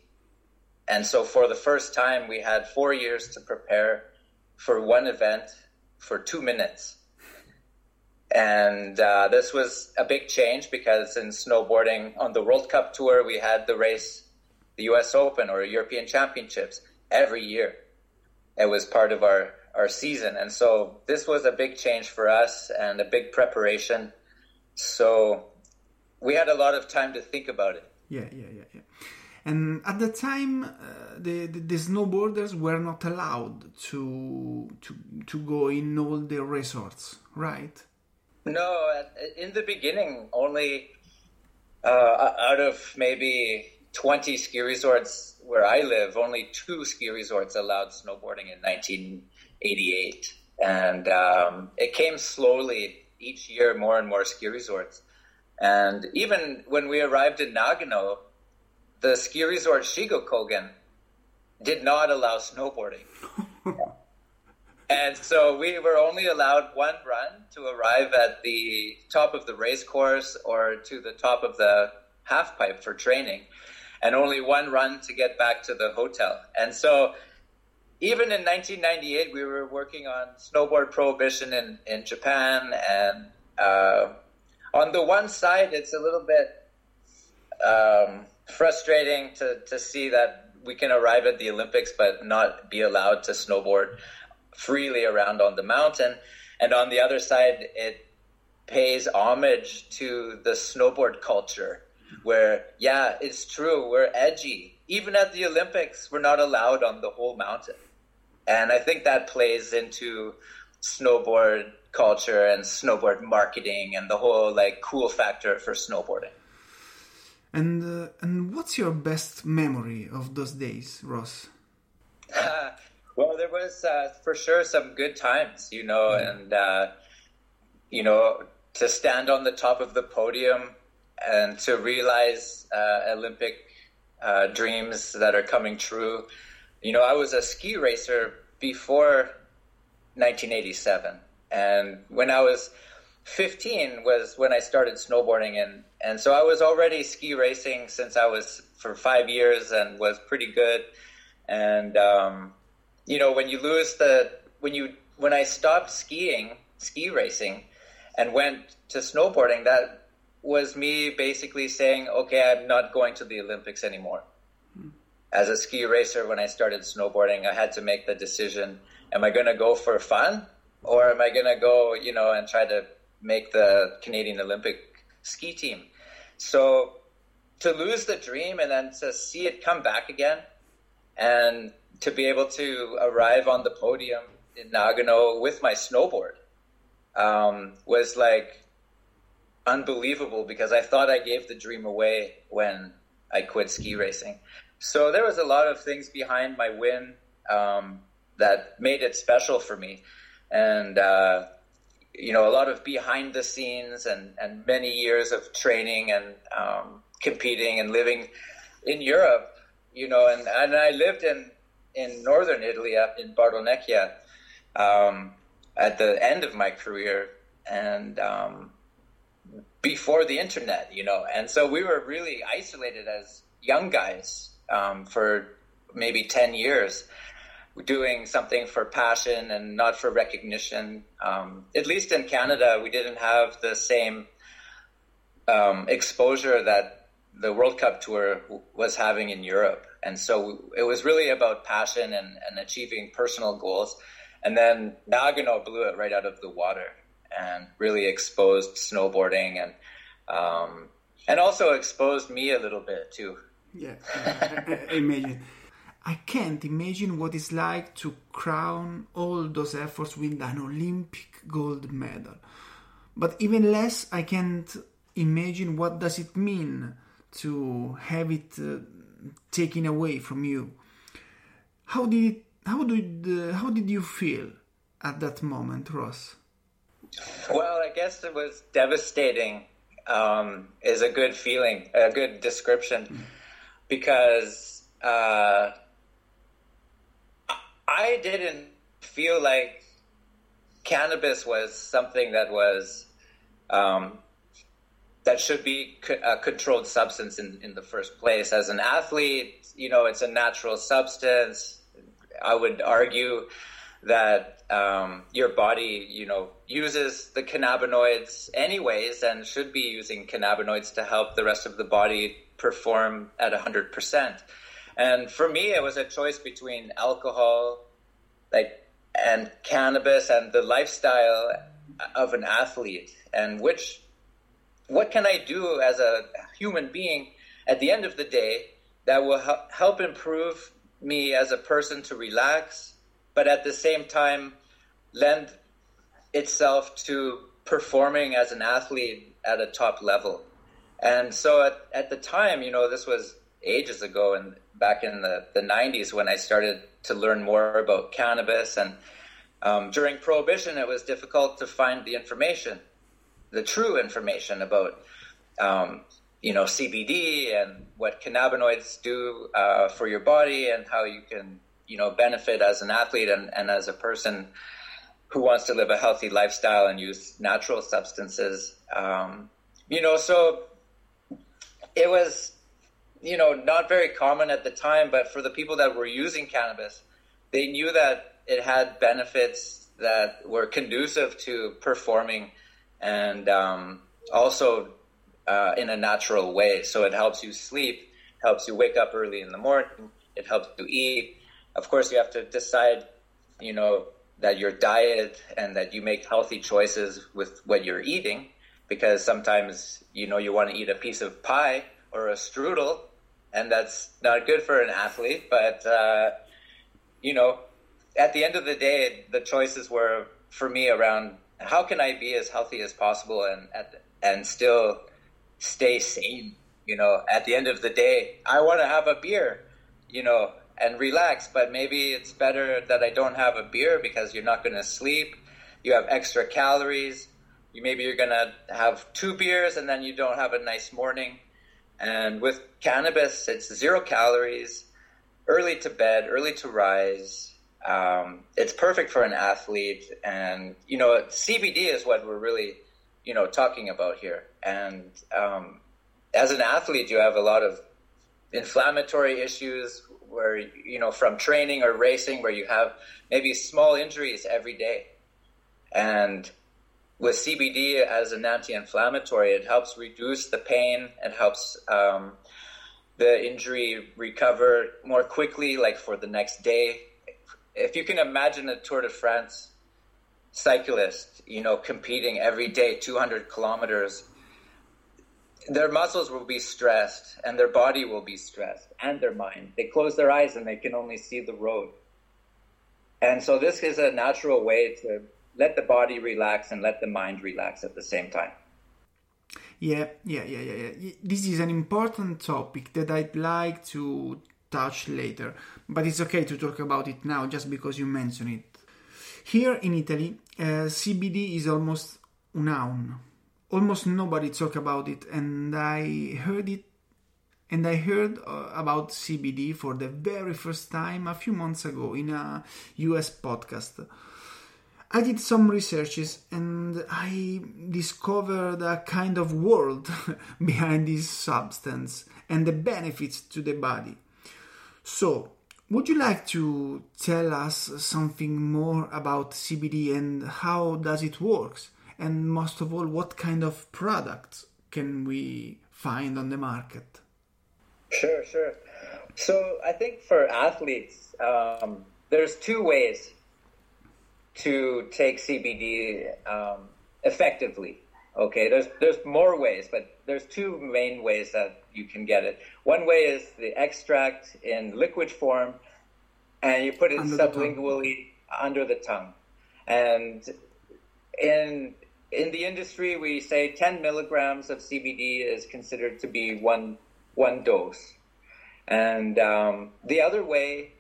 And so for the first time, we had four years to prepare for one event for two minutes. And uh, this was a big change because in snowboarding on the World Cup Tour, we had the race, the US Open or European Championships every year. It was part of our, our season. And so this was a big change for us and a big preparation. So we had a lot of time to think about it. Yeah, yeah, yeah, yeah. And at the time, uh, the, the, the snowboarders were not allowed to to to go in all the resorts, right? No, in the beginning, only uh, out of maybe twenty ski resorts where I live, only two ski resorts allowed snowboarding in 1988, and um, it came slowly each year. More and more ski resorts. And even when we arrived in Nagano, the ski resort Shiga Kogen did not allow snowboarding. and so we were only allowed one run to arrive at the top of the race course or to the top of the half pipe for training, and only one run to get back to the hotel. And so even in 1998, we were working on snowboard prohibition in, in Japan and uh, on the one side, it's a little bit um, frustrating to, to see that we can arrive at the Olympics but not be allowed to snowboard freely around on the mountain. And on the other side, it pays homage to the snowboard culture where, yeah, it's true, we're edgy. Even at the Olympics, we're not allowed on the whole mountain. And I think that plays into snowboard culture and snowboard marketing and the whole like cool factor for snowboarding. And uh, and what's your best memory of those days, Ross? well, there was uh, for sure some good times, you know, mm-hmm. and uh, you know to stand on the top of the podium and to realize uh, Olympic uh, dreams that are coming true. You know, I was a ski racer before 1987 and when I was 15 was when I started snowboarding, and and so I was already ski racing since I was for five years and was pretty good. And um, you know, when you lose the when you when I stopped skiing, ski racing, and went to snowboarding, that was me basically saying, okay, I'm not going to the Olympics anymore. Hmm. As a ski racer, when I started snowboarding, I had to make the decision: Am I going to go for fun, or am I going to go, you know, and try to make the Canadian Olympic ski team? So to lose the dream and then to see it come back again and to be able to arrive on the podium in Nagano with my snowboard um, was like unbelievable because I thought I gave the dream away when I quit ski racing. So there was a lot of things behind my win um, that made it special for me and uh, you know a lot of behind the scenes and, and many years of training and um, competing and living in Europe. You know, and, and I lived in in northern Italy, up in Bardonecchia, um, at the end of my career, and um, before the internet, you know, and so we were really isolated as young guys um, for maybe ten years doing something for passion and not for recognition. Um, at least in Canada, we didn't have the same um, exposure that the World Cup tour was having in Europe. And so it was really about passion and, and achieving personal goals. And then Nagano blew it right out of the water and really exposed snowboarding and um, and also exposed me a little bit too. Yeah, I, I imagine. I can't imagine what it's like to crown all those efforts with an Olympic gold medal. But even less, I can't imagine what does it mean to have it uh, taken away from you. How did it, how did uh, how did you feel at that moment, Ross? Well, I guess it was devastating. Um, is a good feeling, a good description, mm. because uh, I didn't feel like cannabis was something that was um, that should be a controlled substance in, in the first place. As an athlete, you know, it's a natural substance. I would argue that um, your body, you know, uses the cannabinoids anyways and should be using cannabinoids to help the rest of the body perform at 100%. And for me, it was a choice between alcohol, like, and cannabis and the lifestyle of an athlete and which what can I do as a human being at the end of the day that will help improve me as a person to relax, but at the same time lend itself to performing as an athlete at a top level. And so at, at the time, you know, this was ages ago and back in the, the 90s when I started to learn more about cannabis. And um, during Prohibition, it was difficult to find the information the true information about um, you know CBD and what cannabinoids do uh, for your body and how you can you know benefit as an athlete and, and as a person who wants to live a healthy lifestyle and use natural substances. Um, you know, so it was you know not very common at the time, but for the people that were using cannabis, they knew that it had benefits that were conducive to performing and um, also uh, in a natural way. So it helps you sleep, helps you wake up early in the morning, it helps you eat. Of course, you have to decide, you know, that your diet and that you make healthy choices with what you're eating because sometimes, you know, you want to eat a piece of pie or a strudel and that's not good for an athlete. But, uh, you know, at the end of the day, the choices were for me around how can I be as healthy as possible and and still stay sane? You know, at the end of the day, I want to have a beer, you know, and relax. But maybe it's better that I don't have a beer because you're not going to sleep. You have extra calories. You maybe you're going to have two beers and then you don't have a nice morning. And with cannabis, it's zero calories, early to bed, early to rise um, it's perfect for an athlete, and you know, CBD is what we're really, you know, talking about here. And um, as an athlete, you have a lot of inflammatory issues where you know from training or racing where you have maybe small injuries every day, and with CBD as an anti-inflammatory, it helps reduce the pain. It helps um, the injury recover more quickly, like for the next day if you can imagine a Tour de France cyclist, you know, competing every day 200 kilometers, their muscles will be stressed and their body will be stressed and their mind. They close their eyes and they can only see the road. And so this is a natural way to let the body relax and let the mind relax at the same time. Yeah, yeah, yeah, yeah, yeah. This is an important topic that I'd like to touch later, but it's okay to talk about it now just because you mention it. Here in Italy, uh, CBD is almost unknown. Almost nobody talk about it, and I heard it. And I heard uh, about CBD for the very first time a few months ago in a US podcast. I did some researches and I discovered a kind of world behind this substance and the benefits to the body. So, would you like to tell us something more about CBD and how does it works? And most of all, what kind of products can we find on the market? Sure, sure. So I think for athletes, um, there's two ways to take CBD um, effectively. Okay, there's there's more ways, but there's two main ways that you can get it. One way is the extract in liquid form, and you put it under sublingually the under the tongue. And in in the industry, we say 10 milligrams of CBD is considered to be one one dose. And um, the other way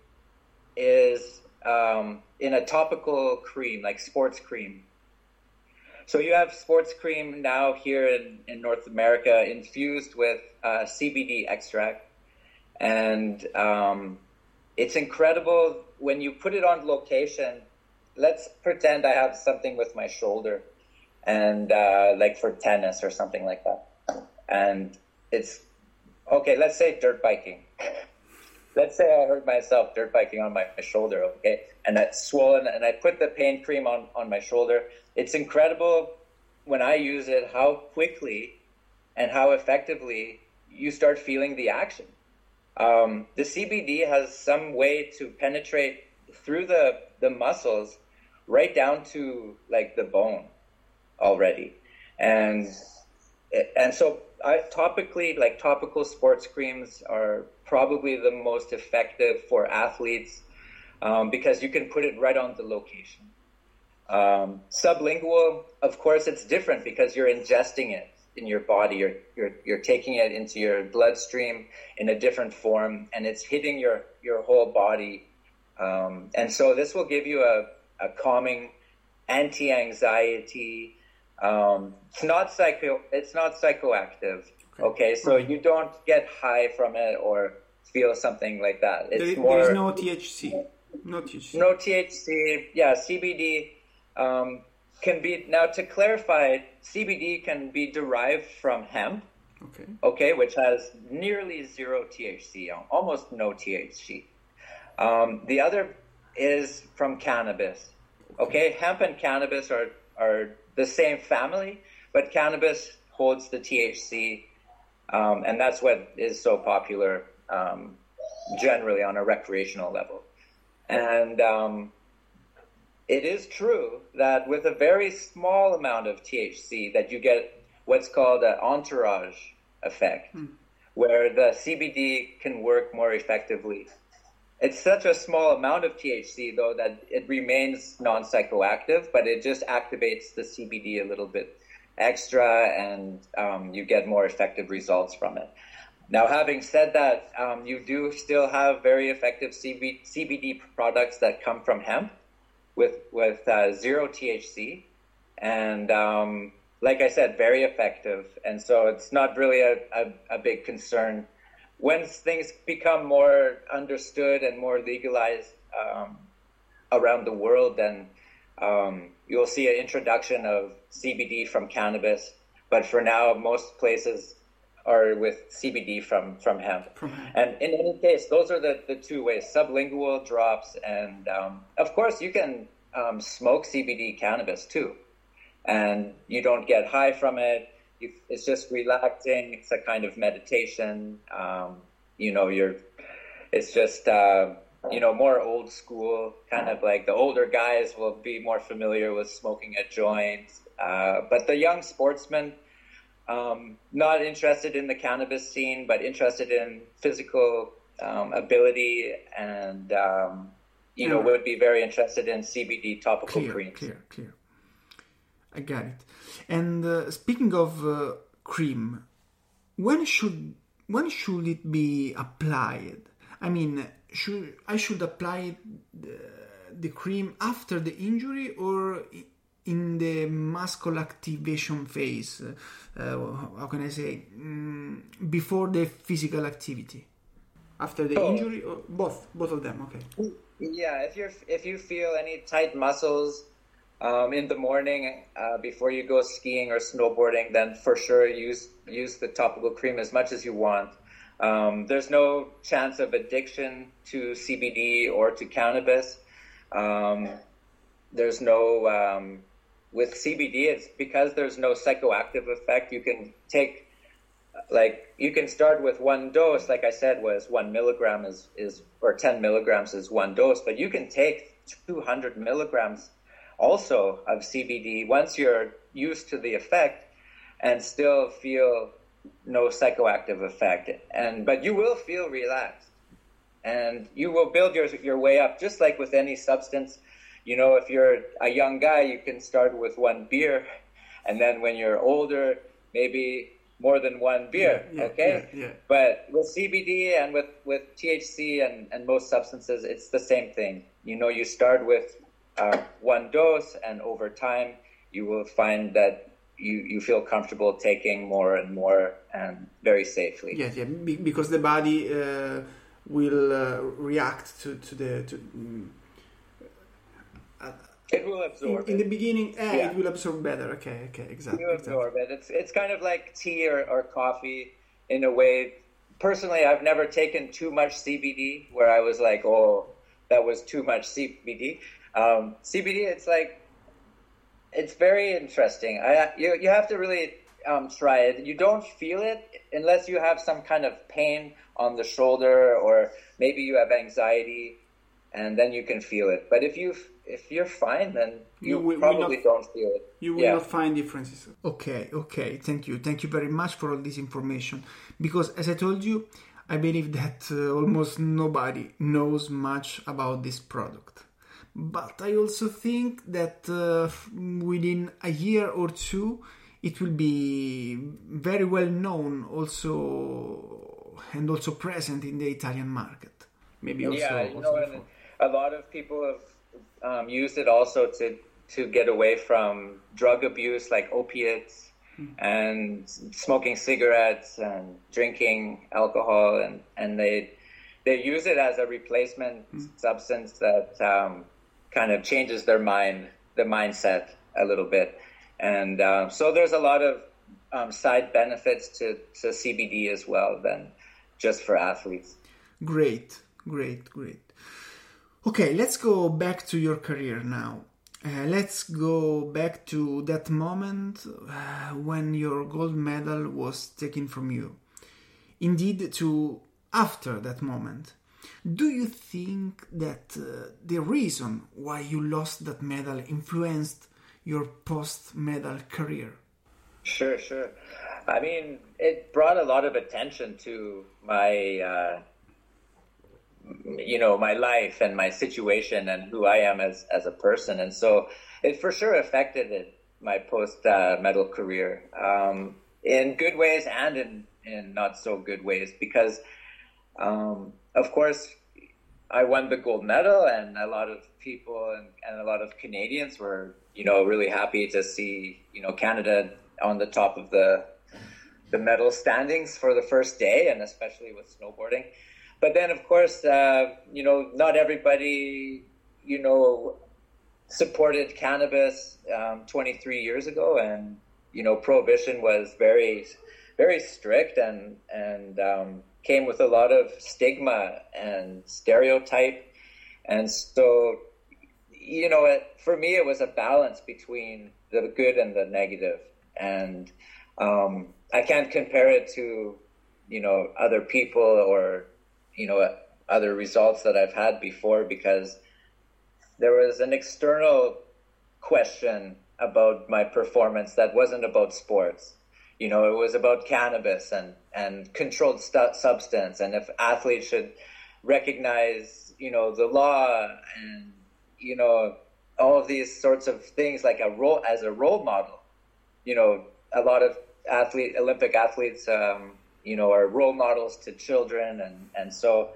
is um, in a topical cream, like sports cream. So you have sports cream now here in, in North America infused with uh, CBD extract, and um, it's incredible when you put it on location. Let's pretend I have something with my shoulder, and uh, like for tennis or something like that, and it's okay. Let's say dirt biking. let's say I hurt myself dirt biking on my, shoulder, okay, and that's swollen, and I put the pain cream on on my shoulder it's incredible when I use it how quickly and how effectively you start feeling the action. Um, the CBD has some way to penetrate through the, the muscles right down to like the bone already. And, and so I topically, like topical sports creams are probably the most effective for athletes um, because you can put it right on the location. Um, sublingual, of course, it's different because you're ingesting it in your body. You're, you're, you're taking it into your bloodstream in a different form, and it's hitting your, your whole body. Um, and so this will give you a, a calming, anti-anxiety. Um, it's not psycho. It's not psychoactive. Okay, okay so you don't get high from it or feel something like that. It's there, more. There is no THC. No THC. No THC. Yeah, CBD um, can be now to clarify cbd can be derived from hemp okay okay which has nearly zero thc almost no thc um, the other is from cannabis okay hemp and cannabis are are the same family but cannabis holds the thc um, and that's what is so popular um, generally on a recreational level and um, it is true that with a very small amount of THC that you get what's called an entourage effect, hmm. where the CBD can work more effectively. It's such a small amount of THC though that it remains non-psychoactive, but it just activates the CBD a little bit extra, and um, you get more effective results from it. Now, having said that, um, you do still have very effective CB- CBD products that come from hemp with with uh, zero THC, and um, like I said, very effective. And so it's not really a, a, a, big concern. Once things become more understood and more legalized um, around the world, then um, you'll see an introduction of CBD from cannabis. But for now, most places are with CBD from from hemp. And in any case, those are the, the two ways: sublingual drops, and um, of course, you can um, smoke CBD cannabis too, and you don't get high from it. It's just relaxing. It's a kind of meditation. Um, you know, you're. It's just. Uh, you know, more old school, kind of like the older guys will be more familiar with smoking a joint. Uh, but the young sportsmen, um, not interested in the cannabis scene, but interested in physical um, ability and, um, you know, would be very interested in CBD topical clear, creams. Clear, clear. I get it. And uh, speaking of uh, cream, when should when should it be applied? I mean, should I should apply the, the cream after the injury or in the muscle activation phase, uh, how can I say, mm, before the physical activity, after the oh. injury, or both, both of them. Okay. Yeah, if you're if you feel any tight muscles um, in the morning uh, before you go skiing or snowboarding, then for sure use use the topical cream as much as you want. Um, there's no chance of addiction to CBD or to cannabis. Um, there's no um, with CBD. It's because there's no psychoactive effect. You can take like you can start with one dose. Like I said, was one milligram is is or ten milligrams is one dose, but you can take 200 milligrams also of CBD once you're used to the effect and still feel no psychoactive effect. And but you will feel relaxed, and you will build your your way up, just like with any substance. You know, if you're a young guy, you can start with one beer, and then when you're older, maybe more than one beer. Yeah, yeah, okay, yeah, but with CBD and with with THC and and most substances, it's the same thing. You know, you start with uh, one dose, and over time, you will find that you, you feel comfortable taking more and more and very safely. Yes, yeah, be- because the body uh, will uh, react to, to the. To, mm, uh, it will absorb. In, in the beginning, eh, Yeah. it will absorb better. Okay, okay, exactly. You exactly. absorb it. It's it's kind of like tea or, or coffee in a way. Personally, I've never taken too much CBD where I was like, oh, that was too much CBD. Um, CBD, it's like it's very interesting. I you you have to really um, try it. You don't feel it unless you have some kind of pain on the shoulder or maybe you have anxiety, and then you can feel it. But if you if you're fine, then you, You will- will probably not- don't feel it. You will Yeah. not find differences. Okay, okay. Thank you. Thank you very much for all this information. Because as I told you, I believe that uh, almost nobody knows much about this product. But I also think that uh, within a year or two, it will be very well known also and also present in the Italian market. Maybe also. yeah, you also know, and a lot of people have um, used it also to to get away from drug abuse, like opiates, and smoking cigarettes and drinking alcohol, and and they they use it as a replacement substance that um, kind of changes their mind, the mindset a little bit, and um, so there's a lot of um, side benefits to to CBD as well than just for athletes. Great, great, great. Okay, let's go back to your career now. Uh, let's go back to that moment uh, when your gold medal was taken from you. Indeed, to after that moment. Do you think that uh, the reason why you lost that medal influenced your post medal career? Sure, sure. I mean, it brought a lot of attention to my, uh, you know, my life and my situation and who I am as as a person, and so it for sure affected it, my post uh, medal career um, in good ways and in in not so good ways because, um, of course, I won the gold medal, and a lot of people and, and a lot of Canadians were, you know, really happy to see, you know, Canada on the top of the the medal standings for the first day, and especially with snowboarding. But then, of course, uh, you know, not everybody, you know, supported cannabis um, 23 years ago, and you know, prohibition was very, very strict and and um, came with a lot of stigma and stereotype, and so you know, it, for me, it was a balance between the good and the negative, and um, I can't compare it to you know other people or you know other results that I've had before because there was an external question about my performance that wasn't about sports. You know, it was about cannabis and and controlled stu- substance, and if athletes should recognize, you know, the law and you know all of these sorts of things like a role as a role model. You know, a lot of athlete Olympic athletes, um, you know, are role models to children, and and so,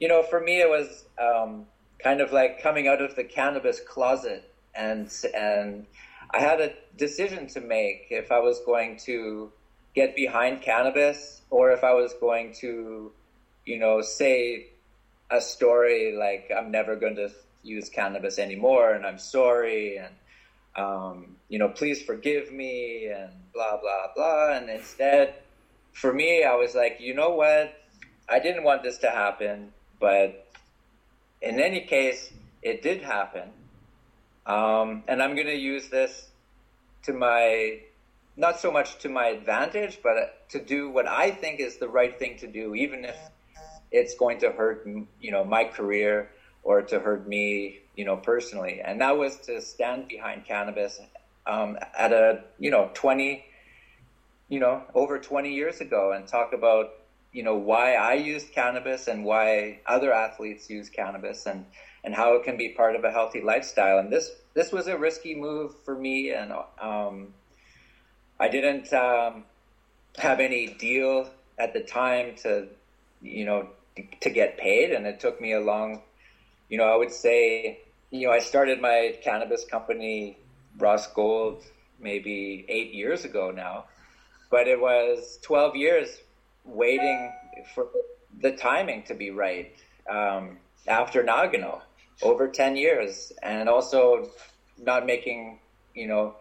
you know, for me it was um, kind of like coming out of the cannabis closet, and and I had a decision to make if I was going to get behind cannabis or if I was going to, you know, say a story like I'm never going to use cannabis anymore and I'm sorry and um, you know please forgive me and blah blah blah and instead for me I was like you know what I didn't want this to happen, but in any case, it did happen. Um, and I'm going to use this to my, not so much to my advantage, but to do what I think is the right thing to do, even if it's going to hurt, you know, my career or to hurt me, you know, personally. And that was to stand behind cannabis um, at a, you know, 20, you know, over 20 years ago and talk about, you know, why I used cannabis and why other athletes use cannabis and, and how it can be part of a healthy lifestyle. And this, this was a risky move for me. And, um, I didn't, um, have any deal at the time to, you know, to get paid. And it took me a long, you know, I would say, you know, I started my cannabis company, Ross Gold, maybe eight years ago now, but it was 12 years waiting for the timing to be right. Um, after Nagano, over 10 years, and also not making, you know,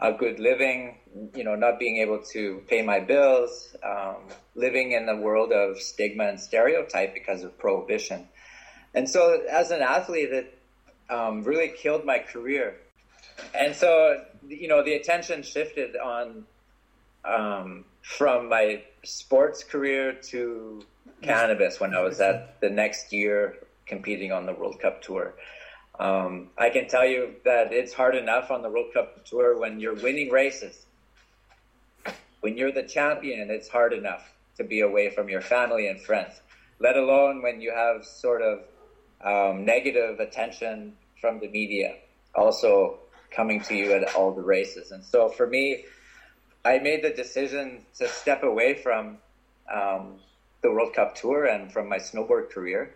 a good living, you know, not being able to pay my bills, um, living in the world of stigma and stereotype because of prohibition. And so, as an athlete, it um, really killed my career. And so, you know, the attention shifted on um, from my sports career to cannabis when I was at the next year competing on the World Cup tour. Um, I can tell you that it's hard enough on the World Cup Tour when you're winning races. When you're the champion, it's hard enough to be away from your family and friends, let alone when you have sort of um, negative attention from the media also coming to you at all the races. And so for me, I made the decision to step away from um, the World Cup Tour and from my snowboard career.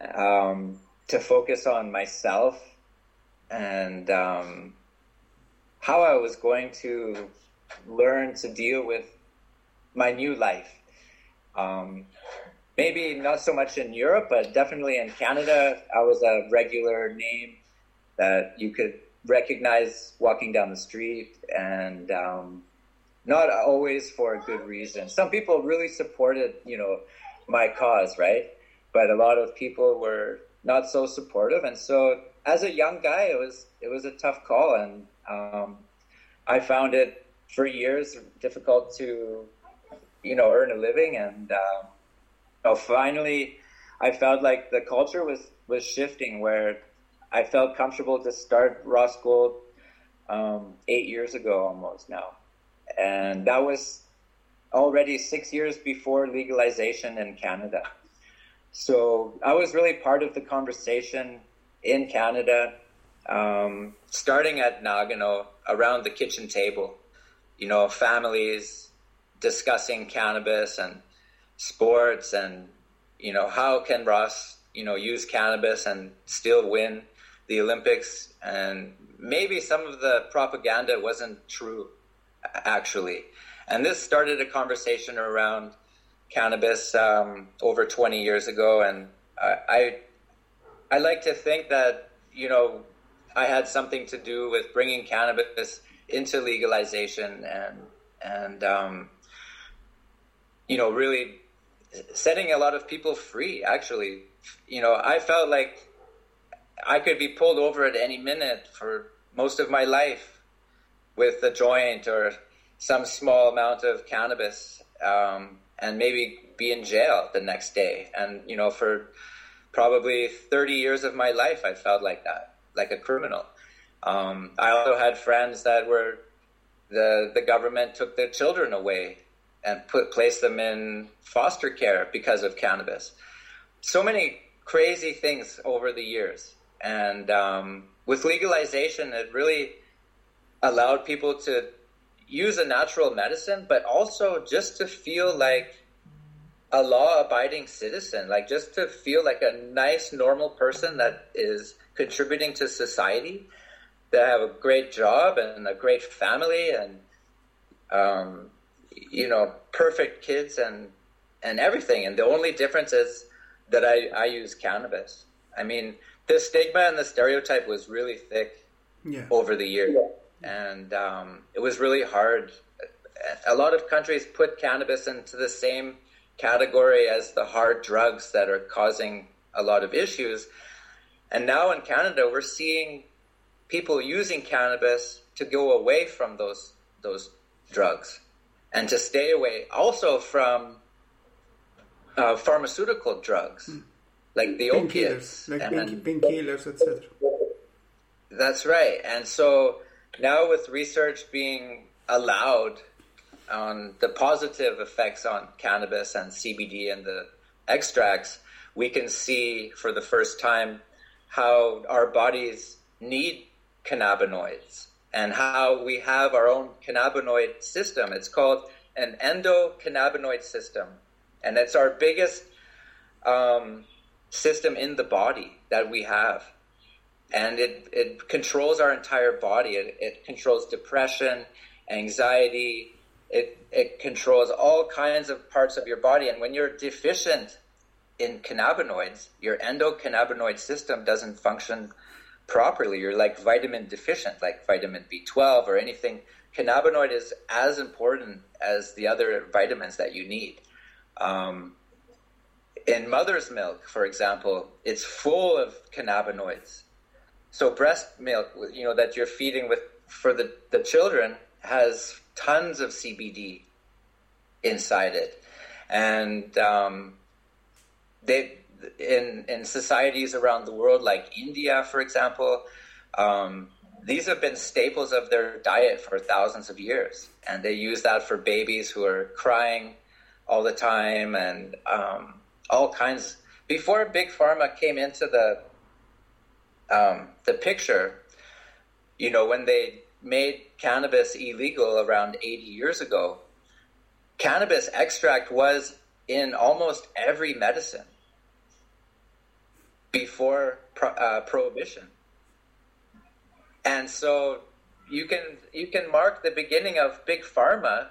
Um, to focus on myself and um, how I was going to learn to deal with my new life. Um, maybe not so much in Europe, but definitely in Canada, I was a regular name that you could recognize walking down the street and um, not always for a good reason. Some people really supported, you know, my cause, right? But a lot of people were not so supportive. And so as a young guy, it was it was a tough call, and um, I found it for years difficult to you know earn a living. And uh, oh, finally, I felt like the culture was was shifting where I felt comfortable to start Ross Gold um, eight years ago almost now, and that was already six years before legalization in Canada. So I was really part of the conversation in Canada, um, starting at Nagano around the kitchen table. You know, families discussing cannabis and sports, and you know how can Ross, you know, use cannabis and still win the Olympics, and maybe some of the propaganda wasn't true, actually. And this started a conversation around cannabis um, over 20 years ago, and I, I, I like to think that you know I had something to do with bringing cannabis into legalization and and um, you know really setting a lot of people free. Actually, you know I felt like I could be pulled over at any minute for most of my life with a joint or some small amount of cannabis. Um, and maybe be in jail the next day. And, you know, for probably 30 years of my life, I felt like that, like a criminal. Um, I also had friends that were, the, the government took their children away and put, placed them in foster care because of cannabis. So many crazy things over the years. And um, with legalization, it really allowed people to use a natural medicine, but also just to feel like a law abiding citizen, like just to feel like a nice, normal person that is contributing to society, that have a great job and a great family and, um, you know, perfect kids and, and everything. And the only difference is that I, I use cannabis. I mean, the stigma and the stereotype was really thick yeah. over the years. Yeah and um, it was really hard. A lot of countries put cannabis into the same category as the hard drugs that are causing a lot of issues. And now in Canada, we're seeing people using cannabis to go away from those those drugs and to stay away also from uh, pharmaceutical drugs mm. like the opiates, like painkillers, etc. That's right. And so now with research being allowed on the positive effects on cannabis and CBD and the extracts, we can see for the first time how our bodies need cannabinoids and how we have our own cannabinoid system. It's called an endocannabinoid system, and it's our biggest um, system in the body that we have. And it, it controls our entire body. It, it controls depression, anxiety. It, it controls all kinds of parts of your body. And when you're deficient in cannabinoids, your endocannabinoid system doesn't function properly. You're like vitamin deficient, like vitamin B12 or anything. Cannabinoid is as important as the other vitamins that you need. Um, in mother's milk, for example, it's full of cannabinoids. So breast milk, you know, that you're feeding with for the, the children has tons of CBD inside it. And um, they in in societies around the world, like India, for example, um, these have been staples of their diet for thousands of years, and they use that for babies who are crying all the time and um, all kinds. Before big pharma came into the um, the picture, you know, when they made cannabis illegal around 80 years ago, cannabis extract was in almost every medicine before uh, prohibition. And so you can you can mark the beginning of big pharma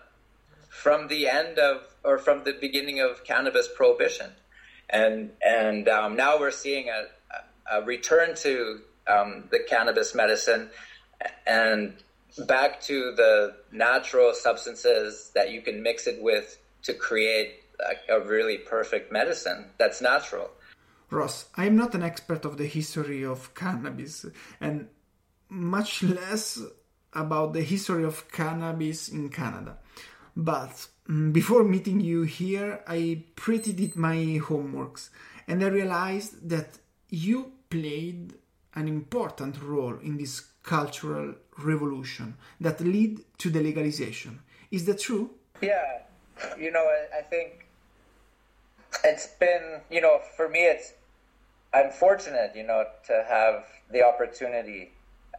from the end of or from the beginning of cannabis prohibition, and and um, now we're seeing a, a return to um, the cannabis medicine and back to the natural substances that you can mix it with to create a, a really perfect medicine that's natural. Ross, I am not an expert of the history of cannabis and much less about the history of cannabis in Canada. But mm, before meeting you here, I pretty did my homeworks and I realized that you played an important role in this cultural revolution that led to the legalization. Is that true? Yeah, you know, I, I think it's been, you know, for me, it's I'm fortunate, you know, to have the opportunity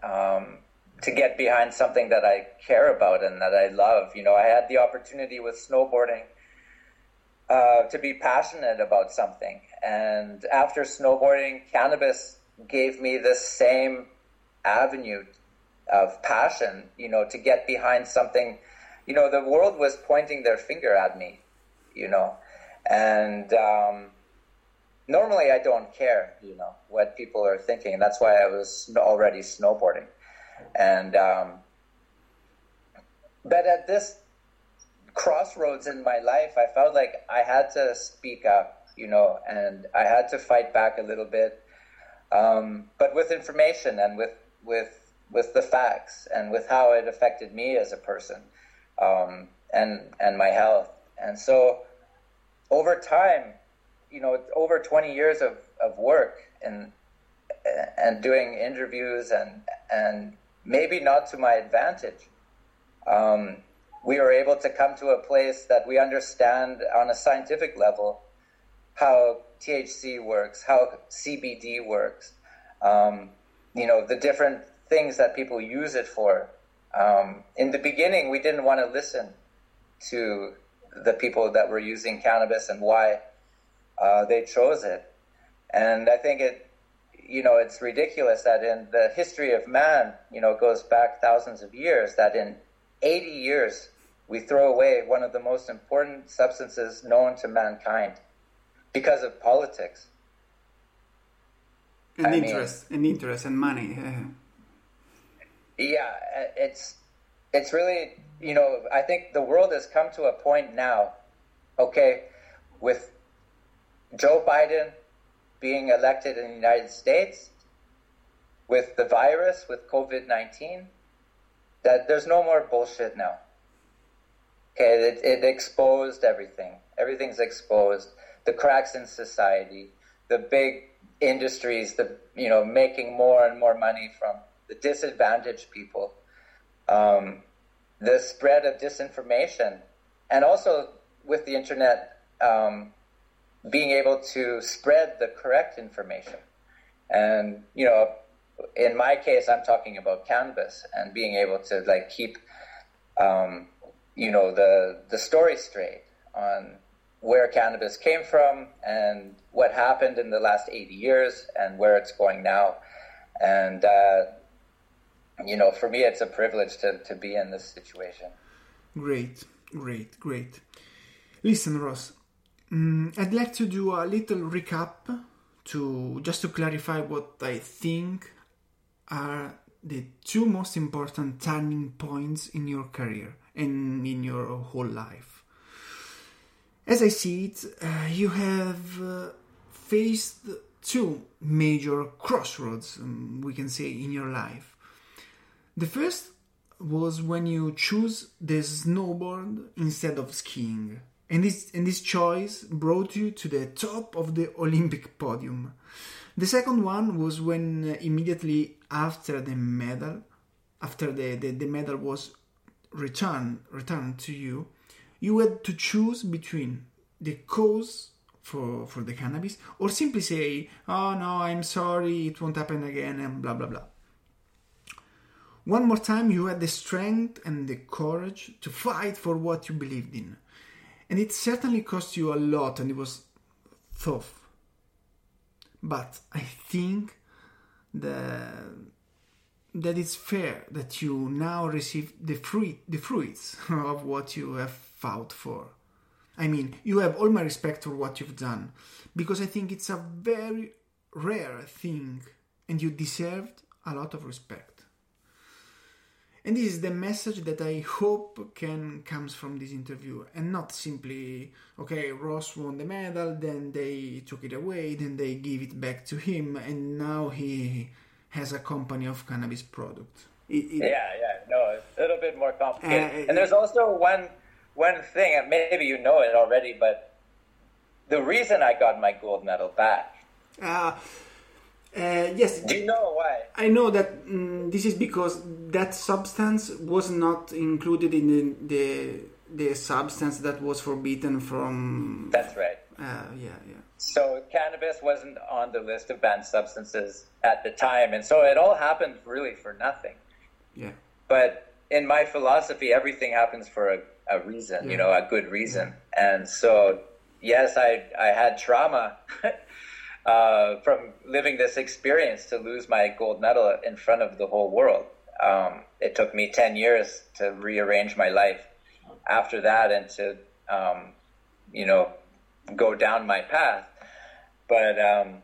um, to get behind something that I care about and that I love. You know, I had the opportunity with snowboarding uh, to be passionate about something, and after snowboarding, cannabis gave me the same avenue of passion. You know, to get behind something. You know, the world was pointing their finger at me. You know, and um, normally I don't care, you know, what people are thinking. That's why I was already snowboarding. And, um, but at this crossroads in my life, I felt like I had to speak up, you know, and I had to fight back a little bit, um, but with information and with, with, with the facts and with how it affected me as a person, um, and, and my health. And so over time, you know over 20 years of, of work and and doing interviews and and maybe not to my advantage um, we were able to come to a place that we understand on a scientific level how THC works, how CBD works, um, you know, the different things that people use it for. Um, in the beginning, we didn't want to listen to the people that were using cannabis and why uh, they chose it. And I think it, you know, it's ridiculous that in the history of man, you know, it goes back thousands of years, that in 80 years, we throw away one of the most important substances known to mankind because of politics. And I interest, mean, and interest, and money. yeah, it's it's really you know I think the world has come to a point now. Okay, with Joe Biden being elected in the United States, with the virus, with COVID 19, that there's no more bullshit now. Okay, it, it exposed everything. Everything's exposed. The cracks in society, the big industries, the you know making more and more money from the disadvantaged people, um, the spread of disinformation, and also with the internet um, being able to spread the correct information. And you know, in my case, I'm talking about cannabis and being able to like keep, um, you know, the the story straight on where cannabis came from and what happened in the last 80 years and where it's going now. And, uh, you know, for me, it's a privilege to, to be in this situation. Great, great, great. Listen, Ross, um, I'd like to do a little recap to just to clarify what I think are the two most important turning points in your career and in your whole life. As I see it, uh, you have uh, faced two major crossroads, um, we can say, in your life. The first was when you choose the snowboard instead of skiing. And this, and this choice brought you to the top of the Olympic podium. The second one was when uh, immediately after the medal, after the, the, the medal was returned returned to you, you had to choose between the cause for, for the cannabis or simply say, oh no, I'm sorry, it won't happen again, and blah blah blah. One more time, you had the strength and the courage to fight for what you believed in. And it certainly cost you a lot and it was tough. But I think that, that it's fair that you now receive the fruit the fruits of what you have fought for. I mean, you have all my respect for what you've done because I think it's a very rare thing and you deserved a lot of respect. And this is the message that I hope can comes from this interview and not simply okay, Ross won the medal, then they took it away, then they give it back to him and now he has a company of cannabis products. It, it, yeah, yeah, no, it's a little bit more complicated. Uh, and there's also one one thing, and maybe you know it already, but the reason I got my gold medal back. Uh, uh, yes. Do you know why? I know that um, this is because that substance was not included in the, the, the substance that was forbidden from. That's right. Uh, yeah, yeah. So cannabis wasn't on the list of banned substances at the time, and so it all happened really for nothing. Yeah. But in my philosophy, everything happens for a a reason, yeah. you know, a good reason. Yeah. And so, yes, I I had trauma uh, from living this experience to lose my gold medal in front of the whole world. Um, it took me ten years to rearrange my life after that and to um, you know go down my path. But um,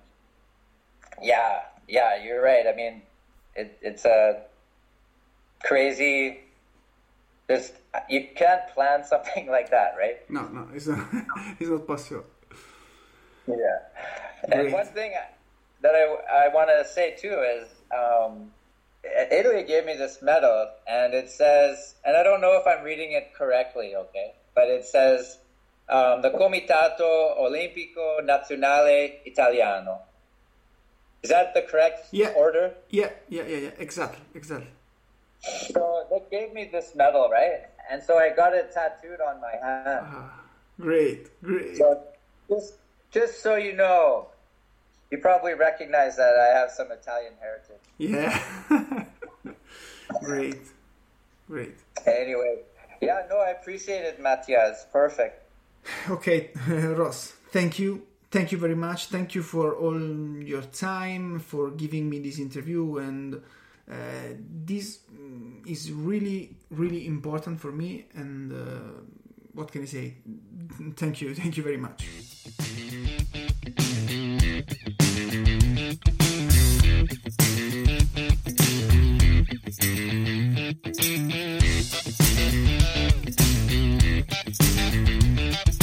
yeah, yeah, you're right. I mean, it, it's a crazy there's you can't plan something like that, right? No, no, it's not. it's not possible. Yeah, Great. and one thing that I I want to say too is um, Italy gave me this medal, and it says, and I don't know if I'm reading it correctly, okay, but it says um, the Comitato Olimpico Nazionale Italiano. Is that the correct yeah. order? Yeah, yeah, yeah, yeah. Exactly, exactly. So they gave me this medal, right? And so I got it tattooed on my hand. Ah, great, great. So just, just so you know, you probably recognize that I have some Italian heritage. Yeah. great, great. Anyway, yeah, no, I appreciate it, Mattia. It's Perfect. Okay, Ross, thank you. Thank you very much. Thank you for all your time, for giving me this interview. And uh, this is really, really important for me. And uh, what can I say? Thank you. Thank you very much. Thank you.